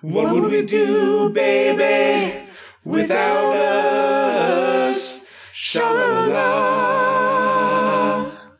What would we do, baby, without us? Sha-la-la.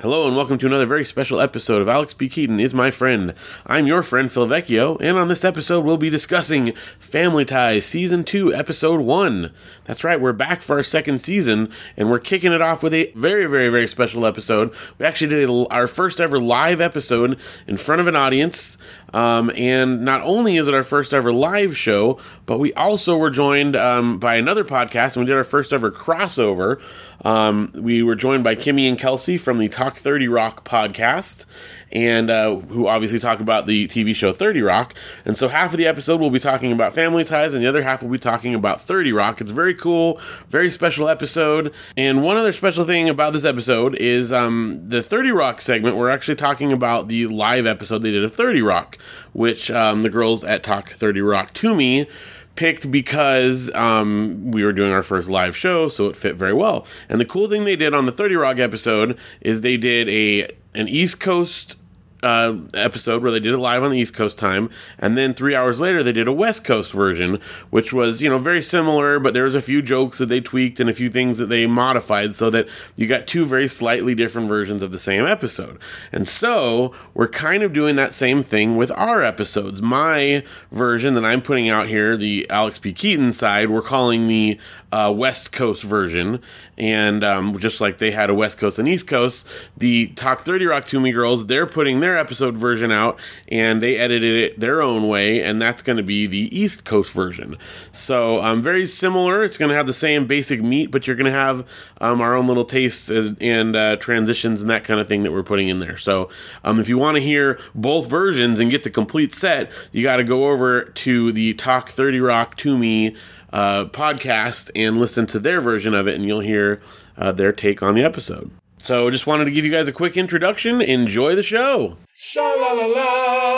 Hello and welcome to another very special episode of Alex P. Keaton is my friend. I'm your friend Phil Vecchio, and on this episode we'll be discussing Family Ties Season 2, Episode 1. That's right, we're back for our second season, and we're kicking it off with a very, very, very special episode. We actually did our first ever live episode in front of an audience. Um, and not only is it our first ever live show, but we also were joined um, by another podcast, and we did our first ever crossover. Um, we were joined by Kimmy and Kelsey from the Talk 30 Rock podcast, and uh, who obviously talk about the TV show 30 Rock. And so half of the episode we'll be talking about family ties, and the other half will be talking about 30 Rock. It's very cool, very special episode. And one other special thing about this episode is um, the 30 Rock segment. We're actually talking about the live episode they did of 30 Rock, which um, the girls at Talk 30 Rock to me picked because um, we were doing our first live show, so it fit very well. And the cool thing they did on the 30 Rock episode is they did a an East Coast uh, episode where they did it live on the East Coast time, and then three hours later they did a West Coast version, which was you know very similar, but there was a few jokes that they tweaked and a few things that they modified so that you got two very slightly different versions of the same episode. And so we're kind of doing that same thing with our episodes. My version that I'm putting out here, the Alex P. Keaton side, we're calling the uh, West Coast version, and um, just like they had a West Coast and East Coast, the Talk 30 Rock To Me girls, they're putting their episode version out, and they edited it their own way, and that's going to be the East Coast version. So um, very similar. It's going to have the same basic meat, but you're going to have um, our own little tastes and, uh, transitions and that kind of thing that we're putting in there. So um, if you want to hear both versions and get the complete set, you got to go over to the Talk 30 Rock To Me uh, podcast and listen to their version of it, and you'll hear uh, their take on the episode. So, just wanted to give you guys a quick introduction. Enjoy the show. Sha-la-la-la.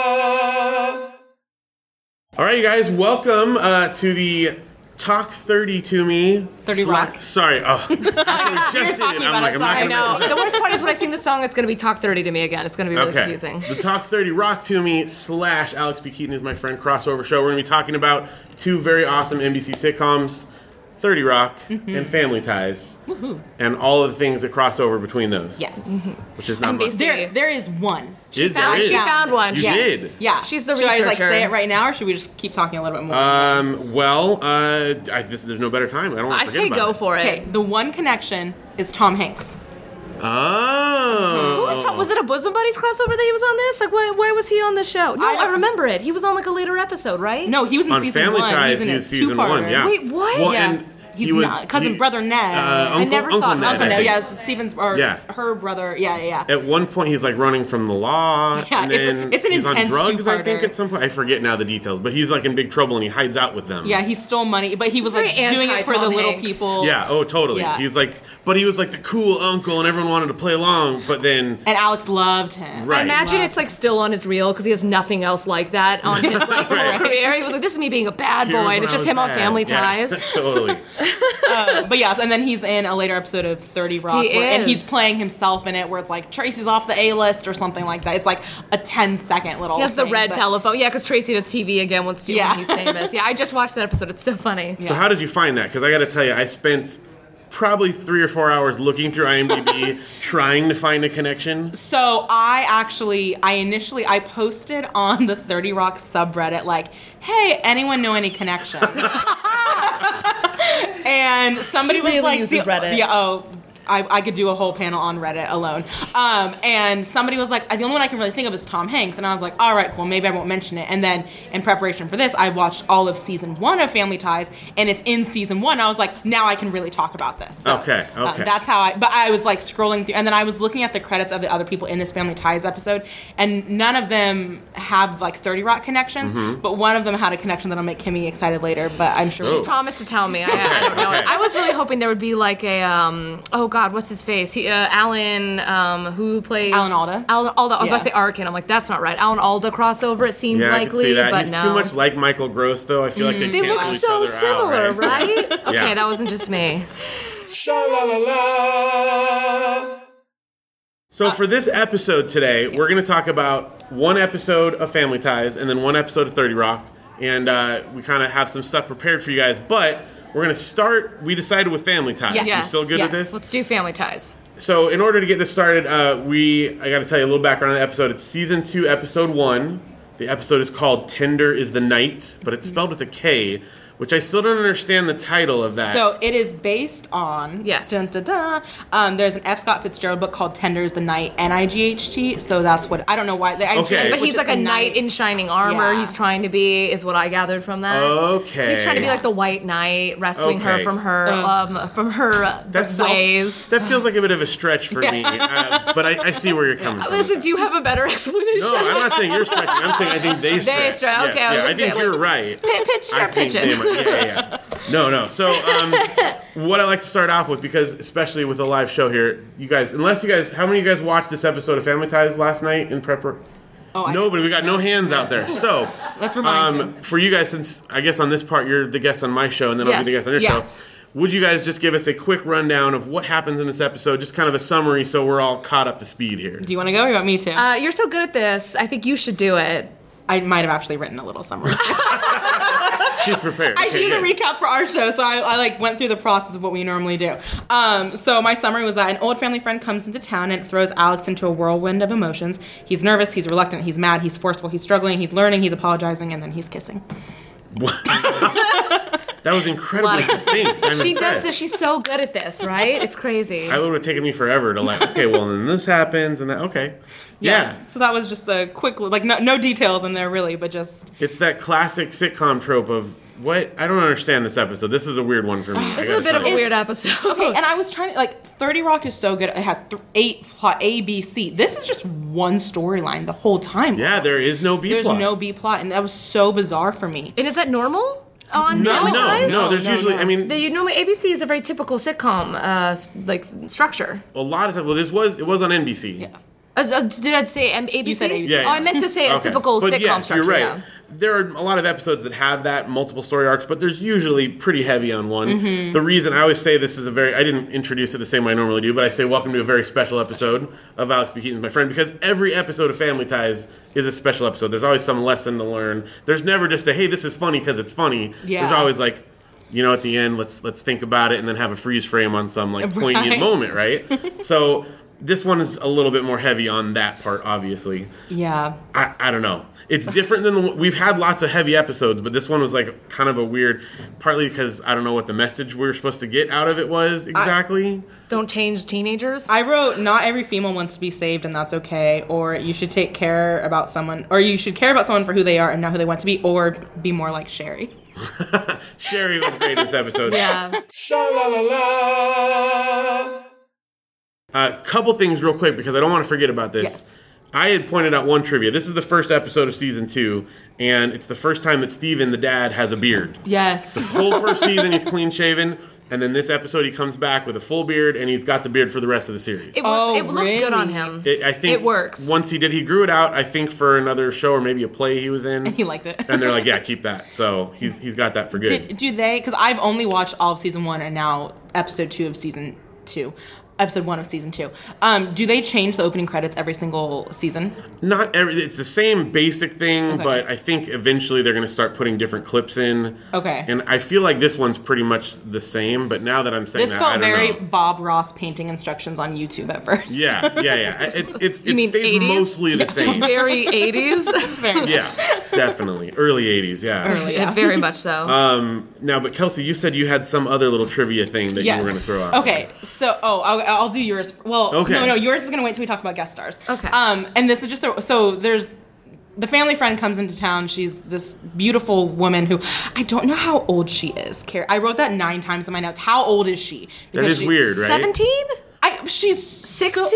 All right, you guys, welcome uh, to the Talk 30 to Me. 30 Rock. Sorry. Oh, I just did it. I'm like, I'm not sorry. going I to know. The worst part is when I sing the song, it's going to be Talk 30 to me again. It's going to be really Okay. confusing. The Talk 30 Rock to Me slash Alex P. Keaton is my friend crossover show. We're going to be talking about two very awesome NBC sitcoms 30 Rock Mm-hmm. and Family Ties, and all of the things that cross over between those. Yes. Which is not And much. There, there is one. She Is- found, is. she found one. You yes. did. Yeah. She's the should I like say it right now, or should we just keep talking a little bit more? Um, well, uh, I, this, there's no better time. I don't want I say forget go it. for it. okay, the one connection is Tom Hanks. Oh. Who was, was it a Bosom Buddies crossover that he was on this? Like, why, why was he on the show? No, I I, remember it. He was on like a later episode, right? No, he was in On season Family one. Ties, He's in he a was season two-parter. one, yeah. Wait, what? Well, Yeah. and He's he was, not cousin he- brother Ned. Uh, Uncle, never Uncle saw Ned, Uncle I Ned, Yes, yeah, it's Steven's or Yeah. her brother. Yeah, yeah, yeah. At one point, he's like running from the law, Yeah, and it's a- then it's an he's on intense drugs. I think at some point, I forget now the details, but he's like in big trouble, and he hides out with them. Yeah, he stole money, but he was very like doing it for the anti-Tom little Hanks. people. Yeah. Oh, totally. Yeah. He's like, but he was like the cool uncle, and everyone wanted to play along. But then, And Alex loved him. Right. I imagine Wow. it's like still on his reel because he has nothing else like that on his like whole Right. career. He was like, "This is me being a bad here's boy," and it's just was him on. Family Ties. totally. Uh, but yes, and then he's in a later episode of 30 Rock, He where, and he's playing himself in it, where it's like Tracy's off the A list or something like that. It's like a 10 second little. He has the red but- telephone. Yeah, because Tracy does TV again once Yeah. he's famous. Yeah, I just watched that episode. It's so funny. So how did you find that? Because I got to tell you, I spent probably three or four hours looking through IMDb trying to find a connection. So I actually, I initially, I posted on the 30 Rock subreddit like, "Hey, anyone know any connections?" and somebody She was like, uses the- Reddit. Yeah, oh. I, I could do a whole panel on Reddit alone. Um, and somebody was like, the only one I can really think of is Tom Hanks. And I was like, all right, cool, maybe I won't mention it. And then in preparation for this, I watched all of season one of Family Ties, and it's in season one. I was like, now I can really talk about this. So, Okay, uh, okay. that's how I, but I was like scrolling through, and then I was looking at the credits of the other people in this Family Ties episode, and none of them have like 30 Rock connections, Mm-hmm. but one of them had a connection that'll make Kimmy excited later, but I'm sure Oh. she's promised to tell me. I, I don't know. okay. I was really hoping there would be like a um. Oh God, what's his face? He, uh, Alan, um, who plays Alan Alda? Alan Alda. I was about to say Arkin. I'm like, that's not right. Alan Alda crossover. It seemed Yeah, I likely, see that. but He's no. too much like Michael Gross, though. I feel like they, they look each so other similar, out, right? right? Okay, Yeah. that wasn't just me. Sha-la-la-la. So for this episode today, we're going to talk about one episode of Family Ties and then one episode of 30 Rock and uh, we kind of have some stuff prepared for you guys. But we're gonna start. We decided with family ties. Yes. You Yes, still good yes. with this? Let's do family ties. So, in order to get this started, uh, we I got to tell you a little background on the episode. It's season two, episode one. The episode is called "Tender Is the Night," but it's spelled with a K, which I still don't understand the title of that. So it is based on Yes. Dun, dun, dun. Um, there's an F. Scott Fitzgerald book called "Tender Is the Night," N I G H T. So that's what I don't know why. They, I Okay. But he's like a knight in shining armor. Yeah. He's trying to be, is what I gathered from that. Okay. He's trying to be like the white knight, rescuing her from her, um, from her uh, That's ways. That feels like a bit of a stretch for me, uh, but I, I see where you're coming from. Listen, do you have a better explanation? No, I'm not saying you're stretching. I'm saying I think they stretch. They stretch. Okay, I yeah, I gonna think say, you're right. Pitch, pitch, I start pitching. They might- yeah, yeah. No, no. So, um, what I like to start off with, because especially with a live show here, you guys, unless you guys, how many of you guys watched this episode of Family Ties last night in prep? Oh, I- Nobody. We got no hands out there. So, Let's remind um, for you guys, since I guess on this part you're the guest on my show, and then I'll be the Yes. guest on your Yeah. show. Would you guys just give us a quick rundown of what happens in this episode, just kind of a summary, so we're all caught up to speed here? Do you want to go or you want me to? Uh, you're so good at this. I think you should do it. I might have actually written a little summary. She's prepared. I Okay, do the good. recap for our show, so I, I like went through the process of what we normally do. Um, so my summary was that an old family friend comes into town and throws Alex into a whirlwind of emotions. He's nervous, he's reluctant, he's mad, he's forceful, he's struggling, he's learning, he's apologizing, and then he's kissing. That was incredibly succinct. I'm She does this. She's so good at this, right? It's crazy. I would have taken me forever to like, okay, well, then this happens, and that, okay. Yeah. So that was just a quick, like no, no details in there really, but just It's that classic sitcom trope of, what? I don't understand this episode. This is a weird one for me. This is a bit of a tell you. weird episode. Okay, and I was trying to like Thirty Rock is so good. It has th- eight plot A, B, C. This is just one storyline the whole time. Yeah, there is no B There's plot. no B plot, and that was so bizarre for me. and is that normal on No, Family no, Ties? no. There's No, usually, no. I mean, The, you know, ABC is a very typical sitcom, uh, like structure. a lot of times. Well, this was it was on NBC. Yeah. Uh, uh, did I say um, ABC? You said ABC. Yeah, Oh, I meant to say a Okay. typical but sitcom yes, structure. You're right. Yeah. There are a lot of episodes that have that multiple story arcs, but there's usually pretty heavy on one. Mm-hmm. The reason I always say this is a very I didn't introduce it the same way I normally do, but I say welcome to a very special episode of Alex P. Keaton's My Friend because every episode of Family Ties is a special episode. There's always some lesson to learn. There's never just a hey, this is funny because it's funny. Yeah. There's always like you know, at the end, let's let's think about it and then have a freeze frame on some like poignant Right. moment, right? so this one is a little bit more heavy on that part, obviously. Yeah. I, I don't know. It's different than the, we've had lots of heavy episodes, but this one was like kind of a weird. Partly because I don't know what the message we were supposed to get out of it was exactly. Don't change teenagers. I wrote, not every female wants to be saved, and that's okay. Or you should take care about someone, or you should care about someone for who they are and not who they want to be, or be more like Sherry. Sherry was great in this episode. yeah. Sha la la la. A couple things real quick because I don't want to forget about this. Yes. I had pointed out one trivia. This is the first episode of season two, and it's the first time that Steven, the dad, has a beard. Yes. The whole first season he's clean shaven, and then this episode he comes back with a full beard and he's got the beard for the rest of the series. It works. Oh, it looks good on him. It, I think It works. Once he did, he grew it out. I think for another show or maybe a play he was in. he liked it. and they're like, "Yeah, keep that." So he's he's got that for good. Did, do they? Because I've only watched all of season one and now episode two of season two. Episode one of season two. Um, do they change the opening credits every single season? Not every. It's the same basic thing, Okay. but I think eventually they're going to start putting different clips in. Okay. And I feel like this one's pretty much the same. But now that I'm saying This that, I felt very know. Bob Ross painting instructions on YouTube at first. Yeah, yeah, yeah. It's it's You it mean stays 80s? mostly the Just same. very 80s. Yeah, definitely early '80s. Yeah. Early. Yeah. Very much so. Um, now, but Kelsey, you said you had some other little trivia thing that Yes. you were going to throw out. Okay, so oh, I'll, I'll do yours. Well, Okay. no, no, yours is gonna wait till we talk about guest stars. Okay. Um, and this is just a, so there's the family friend comes into town. She's this beautiful woman who I don't know how old she is. Carrie, I wrote that nine times in my notes. How old is she? That is she- weird, right? 17? I she's 16?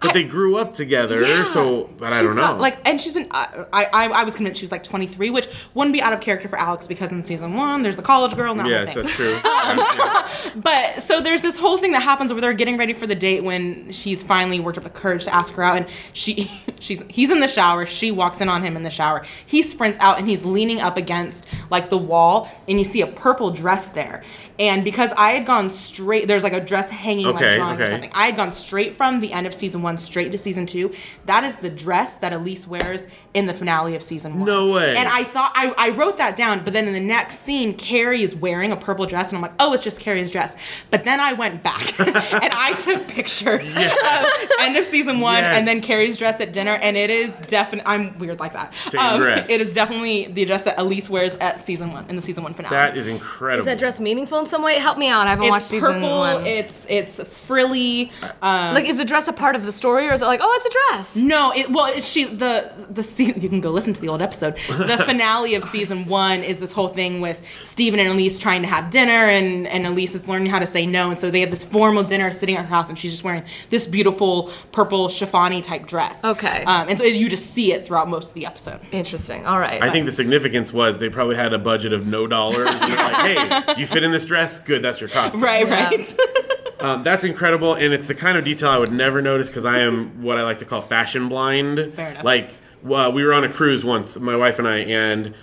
But they grew up together, Yeah. so but I don't know. got, like, and she's been. I, I I was convinced she was like 23, which wouldn't be out of character for Alex because in season one there's the college girl that yes, that's true. Yeah. But so there's this whole thing that happens where they're getting ready for the date when she's finally worked up the courage to ask her out, and she, she's, he's in the shower. She walks in on him in the shower. He sprints out and he's leaning up against like the wall, and you see a purple dress there. And because I had gone straight, there's like a dress hanging Okay, like drawing or okay. something. I had gone straight from the end of season one one straight to season two. That is the dress that Elise wears in the finale of season one. No way. And I thought I, I wrote that down, but then in the next scene, Carrie is wearing a purple dress, and I'm like, oh, it's just Carrie's dress. But then I went back and I took pictures of end of season one Yes. and then Carrie's dress at dinner, and it is definitely I'm weird like that. Um, Same dress. It is definitely the dress that Elise wears at season one in the season one finale. That is incredible. Is that dress meaningful in some way? Help me out. I haven't watched it's season purple. one. It's it's frilly. Um, like, is the dress a part of the story, or is it like, oh, it's a dress? no, it well, it's she the the season. You can go listen to the old episode. The finale of season one is this whole thing with Steven and Elise trying to have dinner, and and Elise is learning how to say no, and so they have this formal dinner sitting at her house, and she's just wearing this beautiful purple chiffony type dress. Okay. um, and so you just see it throughout most of the episode. Interesting. All right. I think the significance was they probably had a budget of no dollars. And they're like, hey, you fit in this dress? Good, that's your costume. Right, Yeah. right. Um, that's incredible, and it's the kind of detail I would never notice because I am what I like to call fashion blind. Fair enough. Like, uh, we were on a cruise once, my wife and I, and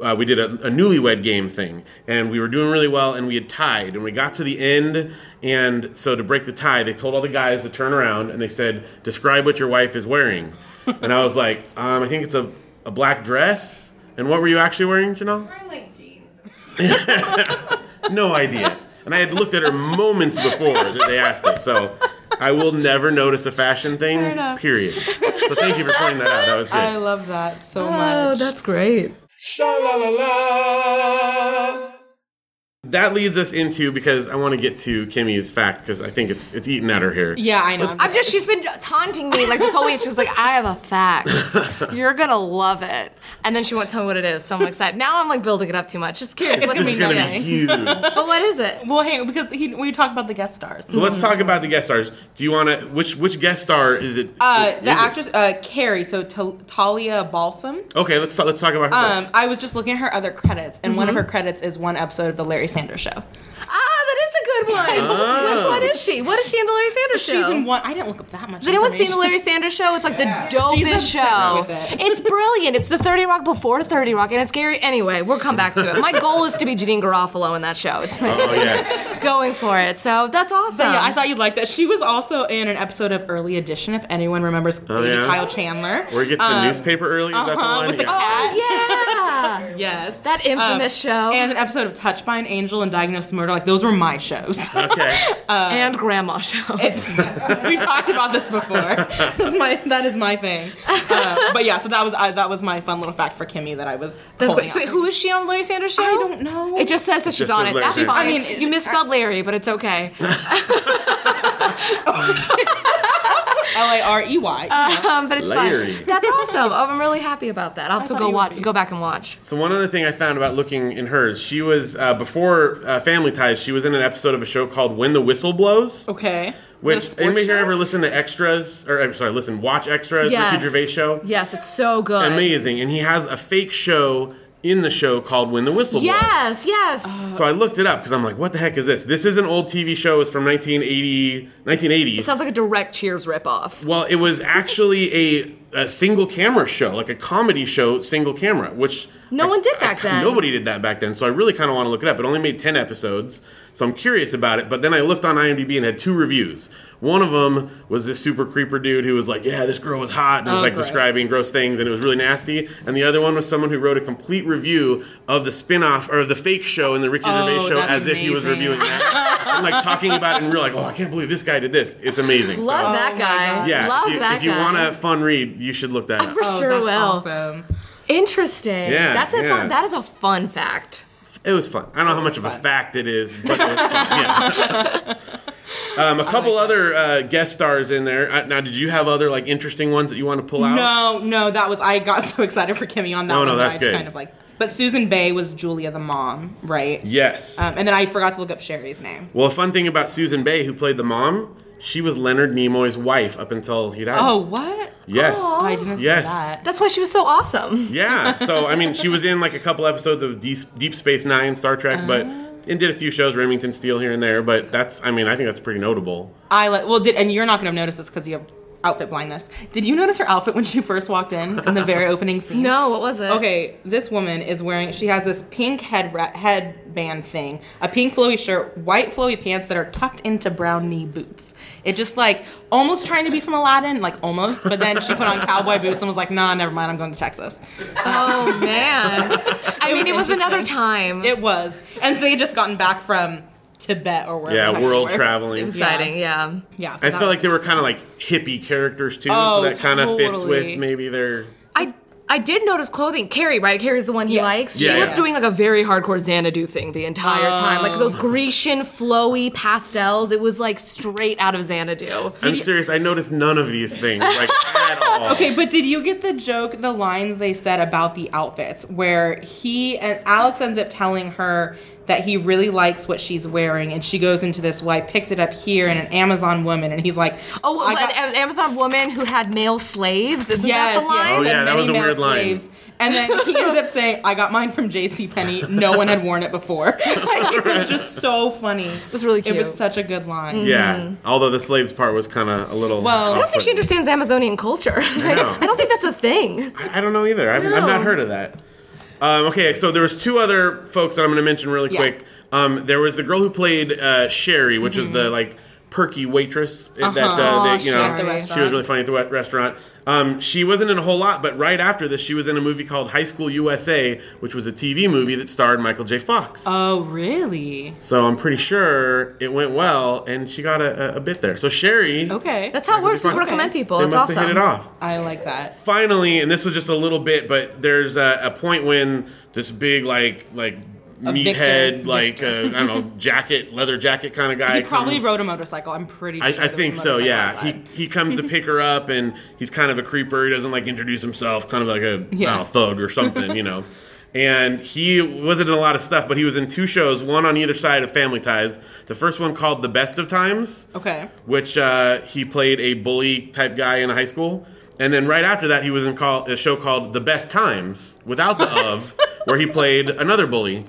uh, we did a, a newlywed game thing, and we were doing really well, and we had tied, and we got to the end, and so to break the tie, they told all the guys to turn around, and they said, "Describe what your wife is wearing," and I was like, um, "I think it's a, a black dress." And what were you actually wearing, Janelle? No idea. And I had looked at her moments before that they asked us, so I will never notice a fashion thing. Period. So thank you for pointing that out. That was good. I love that so oh, much. oh, that's great. Sha la la la. That leads us into because I want to get to Kimmy's fact because I think it's it's eating at her here. yeah, I know. I'm just, she's been taunting me like this whole week. She's like, I have a fact. You're going to love it. And then she won't tell me what it is. So I'm excited. Now I'm like building it up too much. Just curious. What gonna It's gonna be huge. But what is it? well, hang on, because he, we talked about the guest stars. So let's talk about the guest stars. Do you want to which which guest star is it? Uh, is the it? actress uh, Carrie, so Ta- Talia Balsam. Okay, let's talk, let's talk about her. Um, I was just looking at her other credits, and one of her credits is one episode of the Larry Sanders Show. Ah, Ah, that is a good one. Which one is she? What is she in the Larry Sanders show? She's in one. I didn't look up that much. Has anyone seen the. Larry Sanders show? It's like the She's dopest obsessed show. with it. It's brilliant. It's the 30 Rock before 30 Rock, and it's Gary. Anyway, we'll come back to it. My goal is to be Janeane Garofalo in that show. It's like oh yes. going for it. So that's awesome. But yeah, I thought you'd like that. She was also in an episode of Early Edition, if anyone remembers Oh, yeah? Kyle Chandler. Where he gets the Um, newspaper early. Is that the uh-huh, with the Yeah. oh yeah, Yes. that infamous show. And an episode of Touched by an Angel and Diagnosis Murder. Like, those were my shows. Okay. and grandma shows. we talked about this before. That's my, that is my thing. Uh, but yeah, so that was uh, that was my fun little fact for Kimmy that I was. That's pulling great. So wait, who is she on the Larry Sanders show? I don't know. It just says that she's on it. Larry That's Sanders. fine. I mean, you misspelled Larry, but it's okay. L A R E Y. Um, but it's Larry. fine. That's awesome. Oh, I'm really happy about that. I'll have to go watch, go back and watch. So one other thing I found about looking in hers, she was uh, before uh, Family Ties. She was in an episode of a show called When the Whistle Blows. Okay. Is it a Which anybody here ever listen to extras? Or I'm sorry, listen, watch extras. Yes. Ricky Gervais show. Yes, it's so good. Amazing, and he has a fake show in the show called When the Whistle Blows. Yes, yes. So I looked it up because I'm like, what the heck is this? This is an old TV show. It's from 1980, 1980. it sounds like a direct Cheers ripoff. Well, it was actually a, a single camera show, like a comedy show, single camera, which No I- one did I- back then. Nobody did that back then, so I really kind of want to look it up. It only made ten episodes, so I'm curious about it. But then I looked on IMDb and had two reviews. One of them was this super creeper dude who was like, "Yeah, this girl was hot," and was Oh, like gross. describing gross things, and it was really nasty. And the other one was someone who wrote a complete review of the spin-off or the fake show in the Ricky Oh, Gervais show that's as if he was reviewing that. I'm like talking about it and real like, "Oh, I can't believe this guy did this." It's amazing. So- Love that oh my guy. Yeah, Love if you, that if you guy. want a fun read, you should look that up. For Oh, sure that's will. Awesome. Interesting. Yeah, that's a yeah. fun. That is a fun fact. It was fun. I don't know how much of a fact it is, but it was fun. Yeah. um, a couple other uh, guest stars in there. Uh, now, did you have other like interesting ones that you want to pull out? No, no, that was I got so excited for Kimmy on that Oh, one. no, that's I good. kind of like but Susan Bay was Julia the mom, right? Yes. Um, and then I forgot to look up Sherry's name. well, a fun thing about Susan Bay, who played the mom, she was Leonard Nimoy's wife up until he died. Oh, what? yes. Oh, I didn't Yes. see that. That's why she was so awesome. Yeah. So I mean, she was in like a couple episodes of Deep, Deep Space Nine, Star Trek, but Oh. And did a few shows, Remington Steele here and there. But that's, I mean, I think that's pretty notable. I like well did and you're not gonna notice this because you have outfit blindness. Did you notice her outfit when she first walked in in the very opening scene? No, what was it? Okay, this woman is wearing. She has this pink head headband thing, a pink flowy shirt, white flowy pants that are tucked into brown knee boots. It just like almost trying to be from Aladdin, like almost, but then she put on cowboy boots and was like, "Nah, never mind. I'm going to Texas." Oh man. I mean, was it was another time. It was, and so they had just gotten back from Tibet or wherever. the Yeah, world were. traveling. Exciting, yeah. Yeah, so I that feel like they were kind of like hippie characters too, Oh, so that kind of fits with maybe their. I I did notice clothing. Carrie, right? Carrie's the one he Yeah. likes. Yeah, she was doing like a very hardcore Xanadu thing the entire oh. time. Like those Grecian flowy pastels. It was like straight out of Xanadu. I'm serious. I noticed none of these things like at all. Okay, but did you get the joke, the lines they said about the outfits, where he and Alex ends up telling her that he really likes what she's wearing, and she goes into this, well, I picked it up here in an Amazon woman, and he's like, Oh, I got- an Amazon woman who had male slaves. Isn't yes, that the line? yes, Oh, yeah, that was a male weird line. And then he ends up saying, I got mine from J.C. Penney. No one had worn it before. Like, it was just so funny. It was really It was such a good line. Yeah, although the slaves part was kind of a little. Well- I I don't think she understands Amazonian culture. Like, know. I don't think that's a thing. I don't know either. I've, I've not heard of that. Um, okay, so there was two other folks that I'm going to mention really Yeah. quick. Um, there was the girl who played uh, Sherry, which is the like perky waitress that, uh, that you know At the she was restaurant. really funny at the wet- restaurant. Um, she wasn't in a whole lot, but right after this, she was in a movie called High School USA, which was a TV movie that starred Michael J. Fox. Oh, really? so I'm pretty sure it went well, and she got a, a, a bit there. So Sherry, Okay. That's how it works. People recommend people. they It's must awesome. have hit it off I like that. finally, and this was just a little bit, but there's a, a point when this big like like meathead like uh, I don't know jacket leather jacket kind of guy. He probably comes- rode a motorcycle. I'm pretty sure. I, I there was a think so. Yeah, he he comes to pick her up, and he's kind of a creeper. He doesn't like introduce himself, kind of like a Yeah. know, thug or something, you know. And he wasn't in a lot of stuff, but he was in two shows, one on either side of Family Ties. The first one called The Best of Times, Okay. which uh, he played a bully type guy in high school. And then right after that, he was in call, a show called The Best Times, without the of, where he played another bully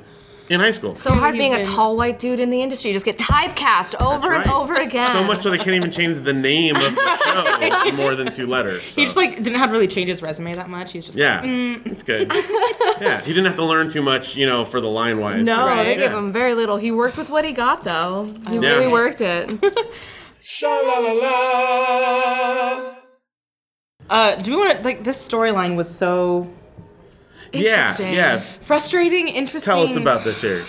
in high school. So hard He's being a tall white dude in the industry. You just get typecast over That's and over again. So much so they can't even change the name of the show more than two letters. He just like didn't have to really change his resume that much. He's just yeah, like, mm. it's good. Yeah, he didn't have to learn too much, you know, for the line wise. No, Right. they gave him very little. He worked with what he got, though. He Yeah. really worked it. Sha la la la. uh, do we want to like this storyline was so Yeah, yeah. frustrating, interesting. Tell us about this, Sherry.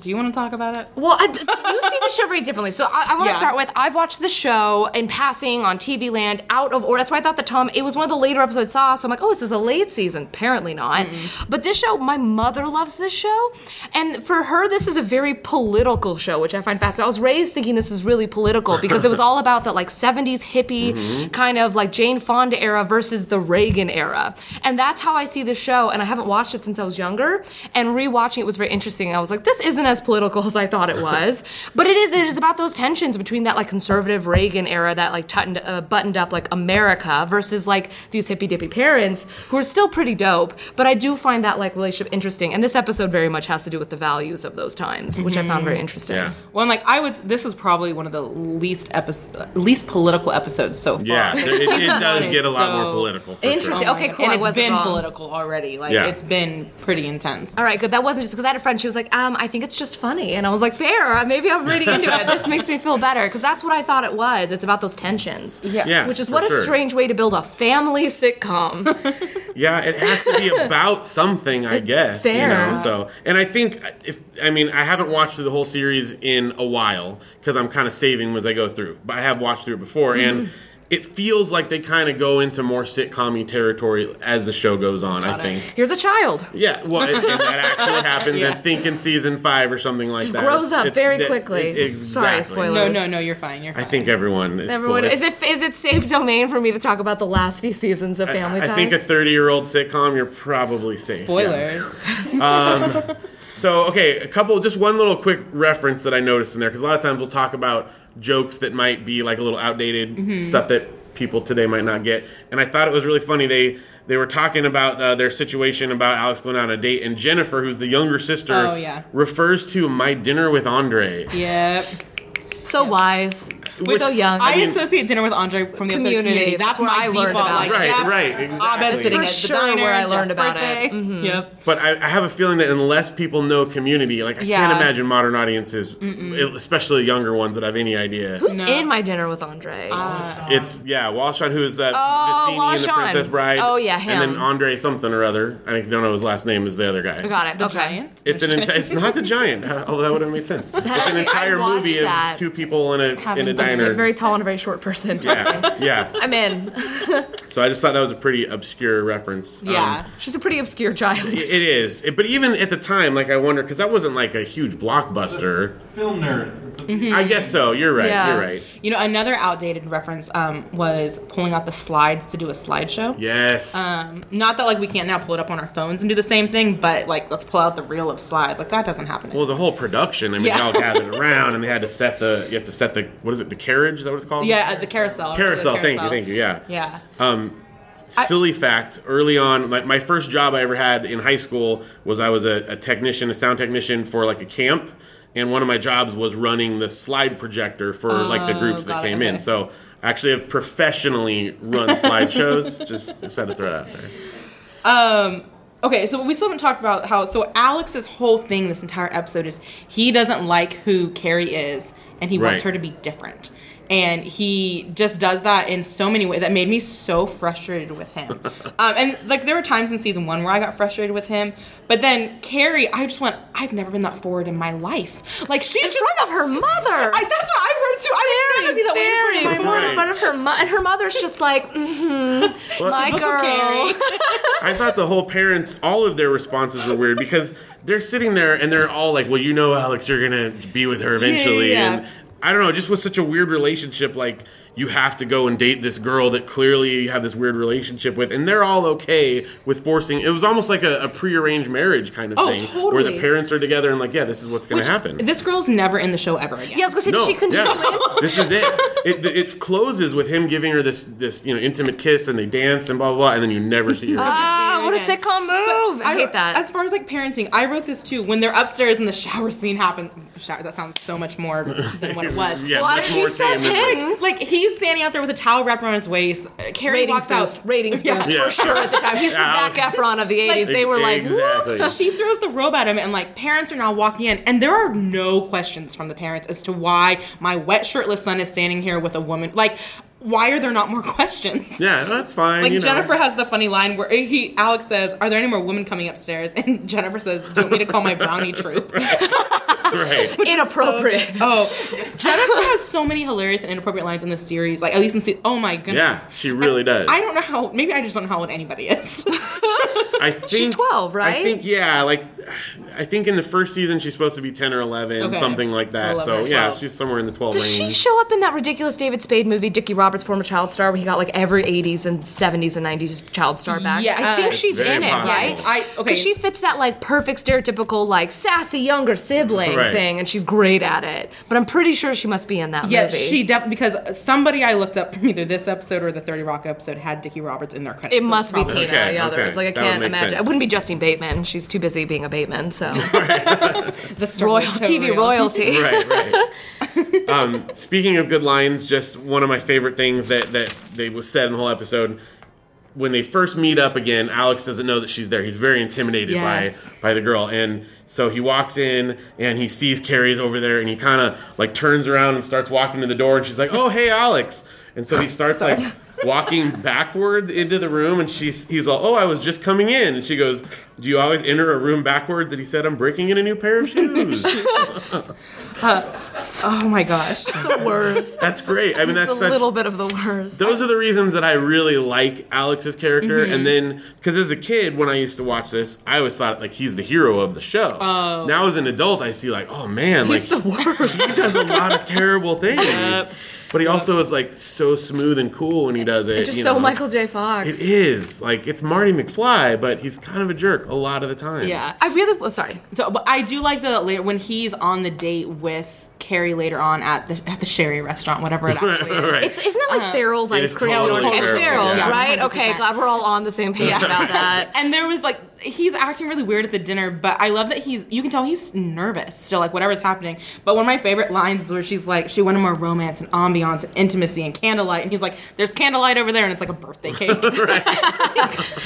Do you want to talk about it? Well, I, you see the show very differently. So I, I want to Yeah. start with I've watched the show in passing on TV Land out of order. That's why I thought that Tom. It was one of the later episodes I saw. So I'm like, oh, is this is a late season. Apparently not. Mm-hmm. But this show, my mother loves this show, and for her, this is a very political show, which I find fascinating. I was raised thinking this is really political because it was all about that like 70s hippie mm-hmm. kind of like Jane Fonda era versus the Reagan era, and that's how I see this show. And I haven't watched it since I was younger. And rewatching it was very interesting. I was like, this isn't as political as I thought it was, but it is. It is about those tensions between that like conservative Reagan era, that like tuttoned, uh, buttoned up like America versus like these hippy dippy parents who are still pretty dope. But I do find that like relationship interesting. And this episode very much has to do with the values of those times, which I found very interesting. Yeah. Well, and like I would, this was probably one of the least episode, least political episodes so far. Yeah, it, it does get a lot so- more political. For Interesting. Sure. Okay, cool. And I it's wasn't been wrong. political already. Like Yeah. it's been pretty intense. All right, good. That wasn't just because I had a friend. She was like, um, I think it's just funny, and I was like, fair. Maybe I'm reading into it. This makes me feel better because that's what I thought it was. It's about those tensions. Yeah. Yeah, Which is for what sure. a strange way to build a family sitcom. Yeah, it has to be about something, I guess. You fair. know, so and I think if I mean I haven't watched through the whole series in a while because I'm kind of saving as I go through, but I have watched through it before, and Mm-hmm. It feels like they kind of go into more sitcom territory as the show goes on. I think. Here's a child. Yeah, well, it, and that actually happens. Yeah. I think in season five or something like Just that. grows It's- up it's- very that- quickly. it- Sorry, exactly. spoiler. No, Spoilers. no, no. You're fine. You're fine. I think everyone is. Everyone, cool. is it is it safe domain for me to talk about the last few seasons of Family I Ties? think a 30 year old sitcom, you're probably safe. yeah. Spoilers. Um, So, okay, a couple, just one little quick reference that I noticed in there, because a lot of times we'll talk about jokes that might be like a little outdated Mm-hmm. stuff that people today might not get. And I thought it was really funny. They they were talking about uh, their situation about Alex going on a date, and Jennifer, who's the younger sister, Oh, yeah. refers to my dinner with Andre. yep. so wise. Which- so young. I, I mean- associate dinner with Andre from the Community. episode Community. That's, That's my I default. about like. Right, yep. right, Abed exactly. sitting For at the sure diner, where I learned about it. birthday. Yep. But I, I have a feeling that unless people know community, like I Yeah. can't imagine modern audiences, especially younger ones, would have any idea. Who's No. in my dinner with Andre? It's yeah, Wallace Shawn, who is uh, Oh, Vizzini in the Princess Bride. Oh, yeah, and then. Andre something or other. I don't know his last name is the other guy. Got it. The okay. giant. It's an enti- it's not the giant, although that would have made sense. It's an entire movie of two people in a in a a diner. Very tall and a very short person. yeah, yeah. I'm in. So I just thought that was a pretty obscure reference. Um, Yeah. She's a pretty obscure child. it is. But even at the time, like I wonder because that wasn't like a huge blockbuster. Film nerds. It's a- I guess so. You're right. Yeah. You're right. You know, another outdated reference um, was pulling out the slides to do a slideshow. Yes. Um, not that like we can't now pull it up on our phones and do the same thing, but like let's pull out the reel of slides. Like that doesn't happen. Well, it was a whole production. I mean, Yeah. they all gathered around, and they had to set the. You have to set the. What is it? The carriage? Is that what it's called? yeah, the carousel. Carousel. The Thank you. Thank you. Yeah. Yeah. Um, silly fact: early on, my, my first job I ever had in high school was I was a, a technician, a sound technician for like a camp, and one of my jobs was running the slide projector for like the groups that got it, came in. okay. So I actually have professionally run slideshows. just had to throw that out there. Um, okay, so we still haven't talked about how. So Alex's whole thing this entire episode is he doesn't like who Carrie is, and he wants her to be different. And he just does that in so many ways that made me so frustrated with him. um, and like there were times in season one where I got frustrated with him, but then Carrie, I just went, I've never been that forward in my life. Like she's In just front of her mother. I, that's what I heard too. I would never be that way in front very of my forward mom. in front of her mother, and her mother's just like, mm-hmm, my girl. I thought the whole parents, all of their responses were weird because they're sitting there and they're all like, "Well, you know, Alex, you're gonna be with her eventually," yeah. and I don't know, just was such a weird relationship. Like you have to go and date this girl that clearly you have this weird relationship with, and they're all okay with forcing. It was almost like a, a prearranged marriage kind of Oh, thing, where the parents are together and like, yeah, this is what's gonna happen. This girl's never in the show ever again. Yeah, I was gonna say, no, did she continue yeah. in? this is it. it. It closes with him giving her this this you know intimate kiss, and they dance and blah blah, blah and then you never see her. Again. What a again. sitcom move! I, hate that. As far as like parenting, I wrote this too. When they're upstairs and the shower scene happens, shower that sounds so much more than what it was. Yeah, Why much did she more start tame than, like. Like he's standing out there with a towel wrapped around his waist. Uh, Carrie ratings walks boost, out. ratings Yeah. boost Yeah. for sure at the time. He's Yeah, the Zac Efron of the '80s. they were like, exactly. She throws the robe at him, and like parents are now walking in, and there are no questions from the parents as to why my wet shirtless son is standing here with a woman. Like, why are there not more questions? Yeah, that's fine. Like you know. Jennifer has the funny line where he Alex says, "Are there any more women coming upstairs?" And Jennifer says, "Do you want me to call my brownie troop?" right. inappropriate. Oh, Jennifer has so many hilarious and inappropriate lines in this series. Like at least in se- oh my goodness. Yeah, she really does. I don't know how. Maybe I just don't know how old anybody is. I think she's 12, right? I think yeah, like I think in the first season she's supposed to be ten or eleven, Okay. something like that. 11 So, yeah, she's somewhere in the twelve Does range. she show up in that ridiculous David Spade movie, Dickie Roberts, former child star, where he got like every 80s and 70s and 90s child star back? Yeah, I think she's very in it, possible. right? Yes, I- okay. Because she fits that like perfect stereotypical like sassy younger sibling Right. thing, and she's great at it. But I'm pretty sure she must be in that yeah, movie. she definitely because somebody I looked up from either this episode or the Thirty Rock episode had Dickie Roberts in their credits. It so must be Tina. Okay, yeah, okay. there was like I That can't imagine. sense. It wouldn't be Justine Bateman. She's too busy being a Bateman. So The Royal so TV real. royalty. right, right. um, speaking of good lines, just one of my favorite things that that they was said in the whole episode. When they first meet up again, Alex doesn't know that she's there. He's very intimidated Yes. by by the girl, and so he walks in and he sees Carrie's over there, and he kind of like turns around and starts walking to the door, and she's like, "Oh, hey, Alex," and so he starts like walking backwards into the room, and she's he's like, "Oh, I was just coming in," and she goes, "Do you always enter a room backwards?" And he said, "I'm breaking in a new pair of shoes." Oh my gosh. the worst. That's great. I mean, It's that's a such. little bit of the worst. Those are the reasons that I really like Alex's character. Mm-hmm. And then, because as a kid, when I used to watch this, I always thought like he's the hero of the show. Oh. Now as an adult, I see like, oh man, like the worst. he does a lot of terrible things. But he also is like so smooth and cool when he does it. It's just you so know. Michael J. Fox. It is like it's Marty McFly, but he's kind of a jerk a lot of the time. Yeah. I really. Oh, sorry. So, but I do like the later when he's on the date with Carrie later on at the at the Sherry restaurant, whatever it actually is. Right. It's isn't it like uh, Farrell's ice cream? totally it's Farrell's, Farrell's, yeah. right? 100%. Okay, glad we're all on the same page about that. And there was like he's acting really weird at the dinner, but I love that he's you can tell he's nervous still, like whatever's happening. But one of my favorite lines is where she's like, she wanted more romance and ambiance and intimacy and candlelight, and he's like, "There's candlelight over there," and it's like a birthday cake.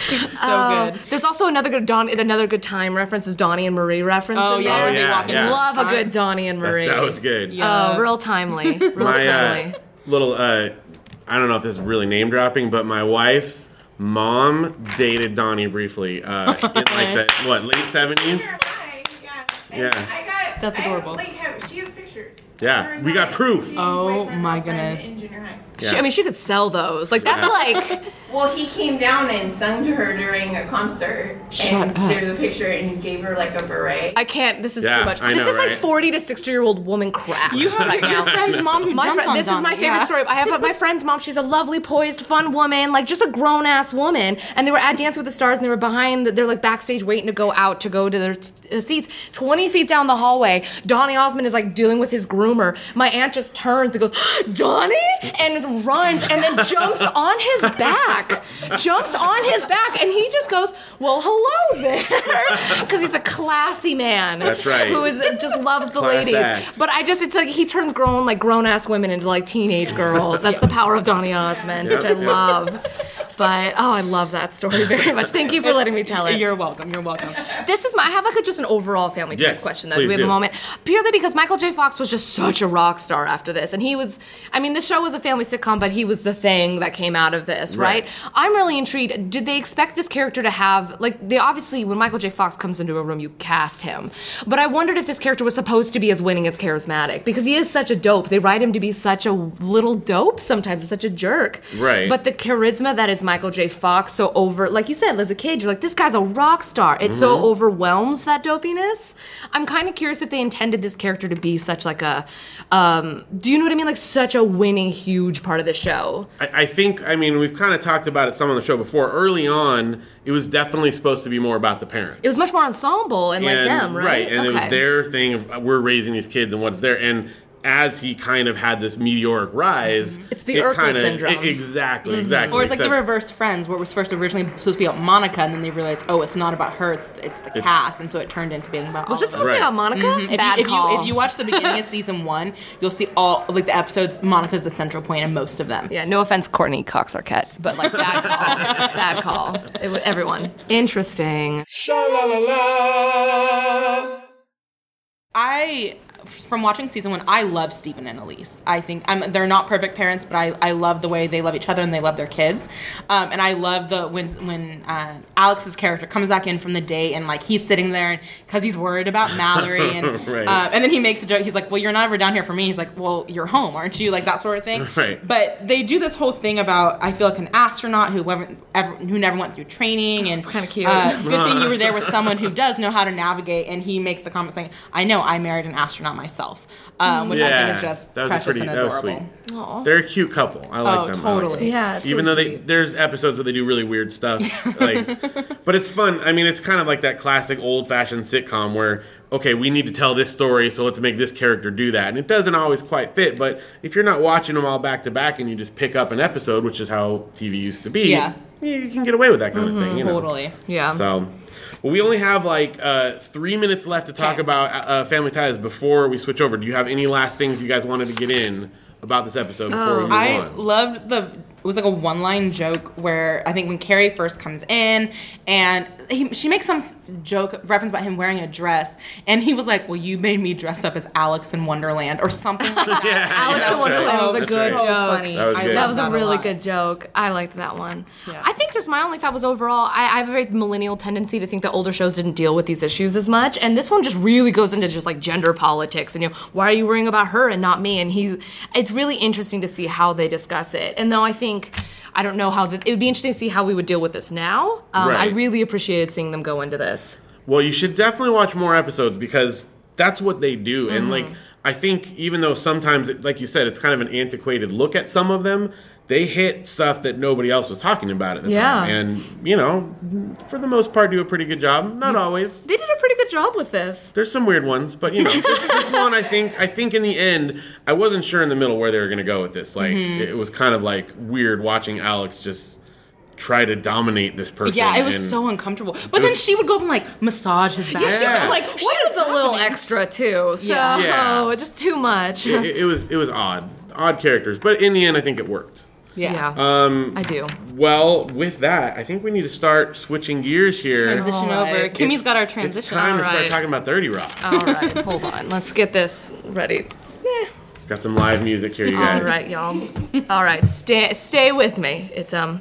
It's so um, good. There's also another good Don, another good time reference is Donny and Marie reference. Oh in yeah, there. when they yeah, walk yeah. Love a good Donny and Marie. That was good. Yeah. Oh, real timely, real my timely. uh, little uh, I don't know if this is really name dropping, but my wife's mom dated Donny briefly uh, in like the what late seventies. Yeah. Yeah. I got. That's I- adorable. like, have, she has pictures. Yeah, we got proof. Oh my goodness. In junior high. She, I mean, she could sell those. Like that's like Well, he came down and sung to her during a concert, Shut and up. there's a picture, and he gave her like a beret. I can't. This is Yeah, too much. I this know, is like right? 40 to 60 year old woman crap. You have right your now. friend's mom who My jumped friend, on this is my Donny, favorite yeah. story. I have my friend's mom. She's a lovely, poised, fun woman, like just a grown ass woman. And they were at Dance with the Stars, and they were behind. The, they're like backstage waiting to go out to go to their t- uh, seats. Twenty feet down the hallway, Donny Osmond is like dealing with his groomer. My aunt just turns and goes, "Donny," and runs, and then jumps on his back, jumps on his back, and he just goes, "Well, hello there," because he's a classy man. That's right. Who is just loves the Class ladies. act. But I just, it's like he turns grown, like grown ass women into like teenage girls. That's the power of Donny Osmond, which I Yep, yep. love. But oh, I love that story very much. Thank you for letting me tell it. You're welcome. You're welcome. This is my. I have like a, just an overall family Yes, question though. Do we have do. a moment? Purely because Michael J. Fox was just such a rock star after this, and he was. I mean, the show was a family sitcom, but he was the thing that came out of this, right? Right. I'm really intrigued. Did they expect this character to have like they obviously when Michael J. Fox comes into a room, you cast him, but I wondered if this character was supposed to be as winning as charismatic because he is such a dope. They write him to be such a little dope sometimes, such a jerk, Right. But the charisma that is Michael J. Fox, so over, like you said, a kid, you're like, this guy's a rock star. It so overwhelms that dopiness. I'm kind of curious if they intended this character to be such like a, um, do you know what I mean? Like such a winning, huge part of the show. I, I think, I mean, we've kind of talked about it some on the show before. Early on, it was definitely supposed to be more about the parents. It was much more ensemble and, like them, right? and it was their thing of we're raising these kids and what's there. And as he kind of had this meteoric rise, It's the it Urkel kinda- syndrome. Mm-hmm. e- exactly, exactly. Or it's like the reverse friends, where it was first originally supposed to be about Monica, and then they realized, oh, it's not about her; it's it's the cast, and so it turned into being about. Was all it supposed them. to be about Monica? Mm-hmm. If, Bad you, if call. you if you watch the beginning of season one, you'll see all like the episodes. Monica's the central point in most of them. yeah, no offense, Courteney Cox Arquette, but like bad call, bad call. It was everyone. Interesting. Sha la la la. I, from watching season one, I love Steven and Elise. I think I'm, they're not perfect parents, but I, I love the way they love each other and they love their kids. Um, and I love the when when uh, Alex's character comes back in from the date and like he's sitting there because he's worried about Mallory and Right. uh, and then he makes a joke. He's like, "Well, you're not ever down here for me." He's like, "Well, you're home, aren't you?" Like that sort of thing. Right. But they do this whole thing about I feel like an astronaut who ever, ever who never went through training and It's kinda cute. Uh, good thing you were there with someone who does know how to navigate. And he makes the comment saying, "I know I married an astronaut myself,h um, which I think is just that was precious pretty, and that was adorable. sweet. They're a cute couple. I like Oh, them. I like totally. them. Yeah, it's even really though they sweet. there's episodes where they do really weird stuff, like, but it's fun. I mean, it's kind of like that classic old fashioned sitcom where okay, we need to tell this story, so let's make this character do that, and it doesn't always quite fit. But if you're not watching them all back to back and you just pick up an episode, which is how TV used to be, Yeah. you can get away with that kind of thing. You know? Totally. Yeah. So, well, we only have like uh, three minutes left to talk Okay. about uh, Family Ties before we switch over. Do you have any last things you guys wanted to get in about this episode before we move I on? loved the. It was like a one-line joke where I think when Carrie first comes in and he, she makes some joke reference about him wearing a dress, and he was like, "Well, you made me dress up as Alex in Wonderland or something like that." Alex Yeah, in Wonderland that's was a right. good That's joke. right. funny. That was good. love That was a really lot. good joke. I liked that one. Yeah. I think just my only thought was overall, I, I have a very millennial tendency to think that older shows didn't deal with these issues as much, and this one just really goes into just like gender politics and you know why are you worrying about her and not me? And he, it's really interesting to see how they discuss it. And though I think. I don't know how the, it would be interesting to see how we would deal with this now. Um, I really appreciated seeing them go into this. Well, you should definitely watch more episodes because that's what they do. Mm-hmm. And like, I think even though sometimes, it, like you said, it's kind of an antiquated look at some of them, they hit stuff that nobody else was talking about at the Yeah. time, and you know, for the most part, do a pretty good job. Not always. They did a pretty good job with this. There's some weird ones, but you know, this, this one I think I think in the end I wasn't sure in the middle where they were going to go with this. Like Mm-hmm. it was kind of like weird watching Alex just try to dominate this person. Yeah, it was so uncomfortable. But then was- she would go up and like massage his back. Yeah, she was like, What she is was a little extra too. So Yeah. Yeah. just too much. It, it was it was odd, odd characters, but in the end I think it worked. Yeah. yeah, Um, I do. well, with that, I think we need to start switching gears here. Transition All over. right. Kimmy's It's- got our transition. It's transition. time to start talking about 30 Rock. All right, hold on. Let's get this ready. Yeah. Got some live music here, you guys. All right, y'all. All right, stay stay with me. It's um.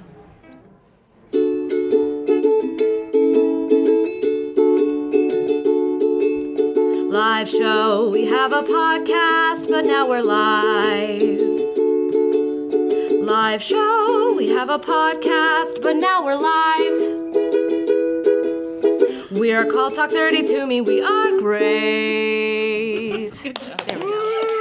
Live show. We have a podcast, but now we're live. Live show. We have a podcast, but now we're live. We are called Talk 30 to Me. We are great. There we go.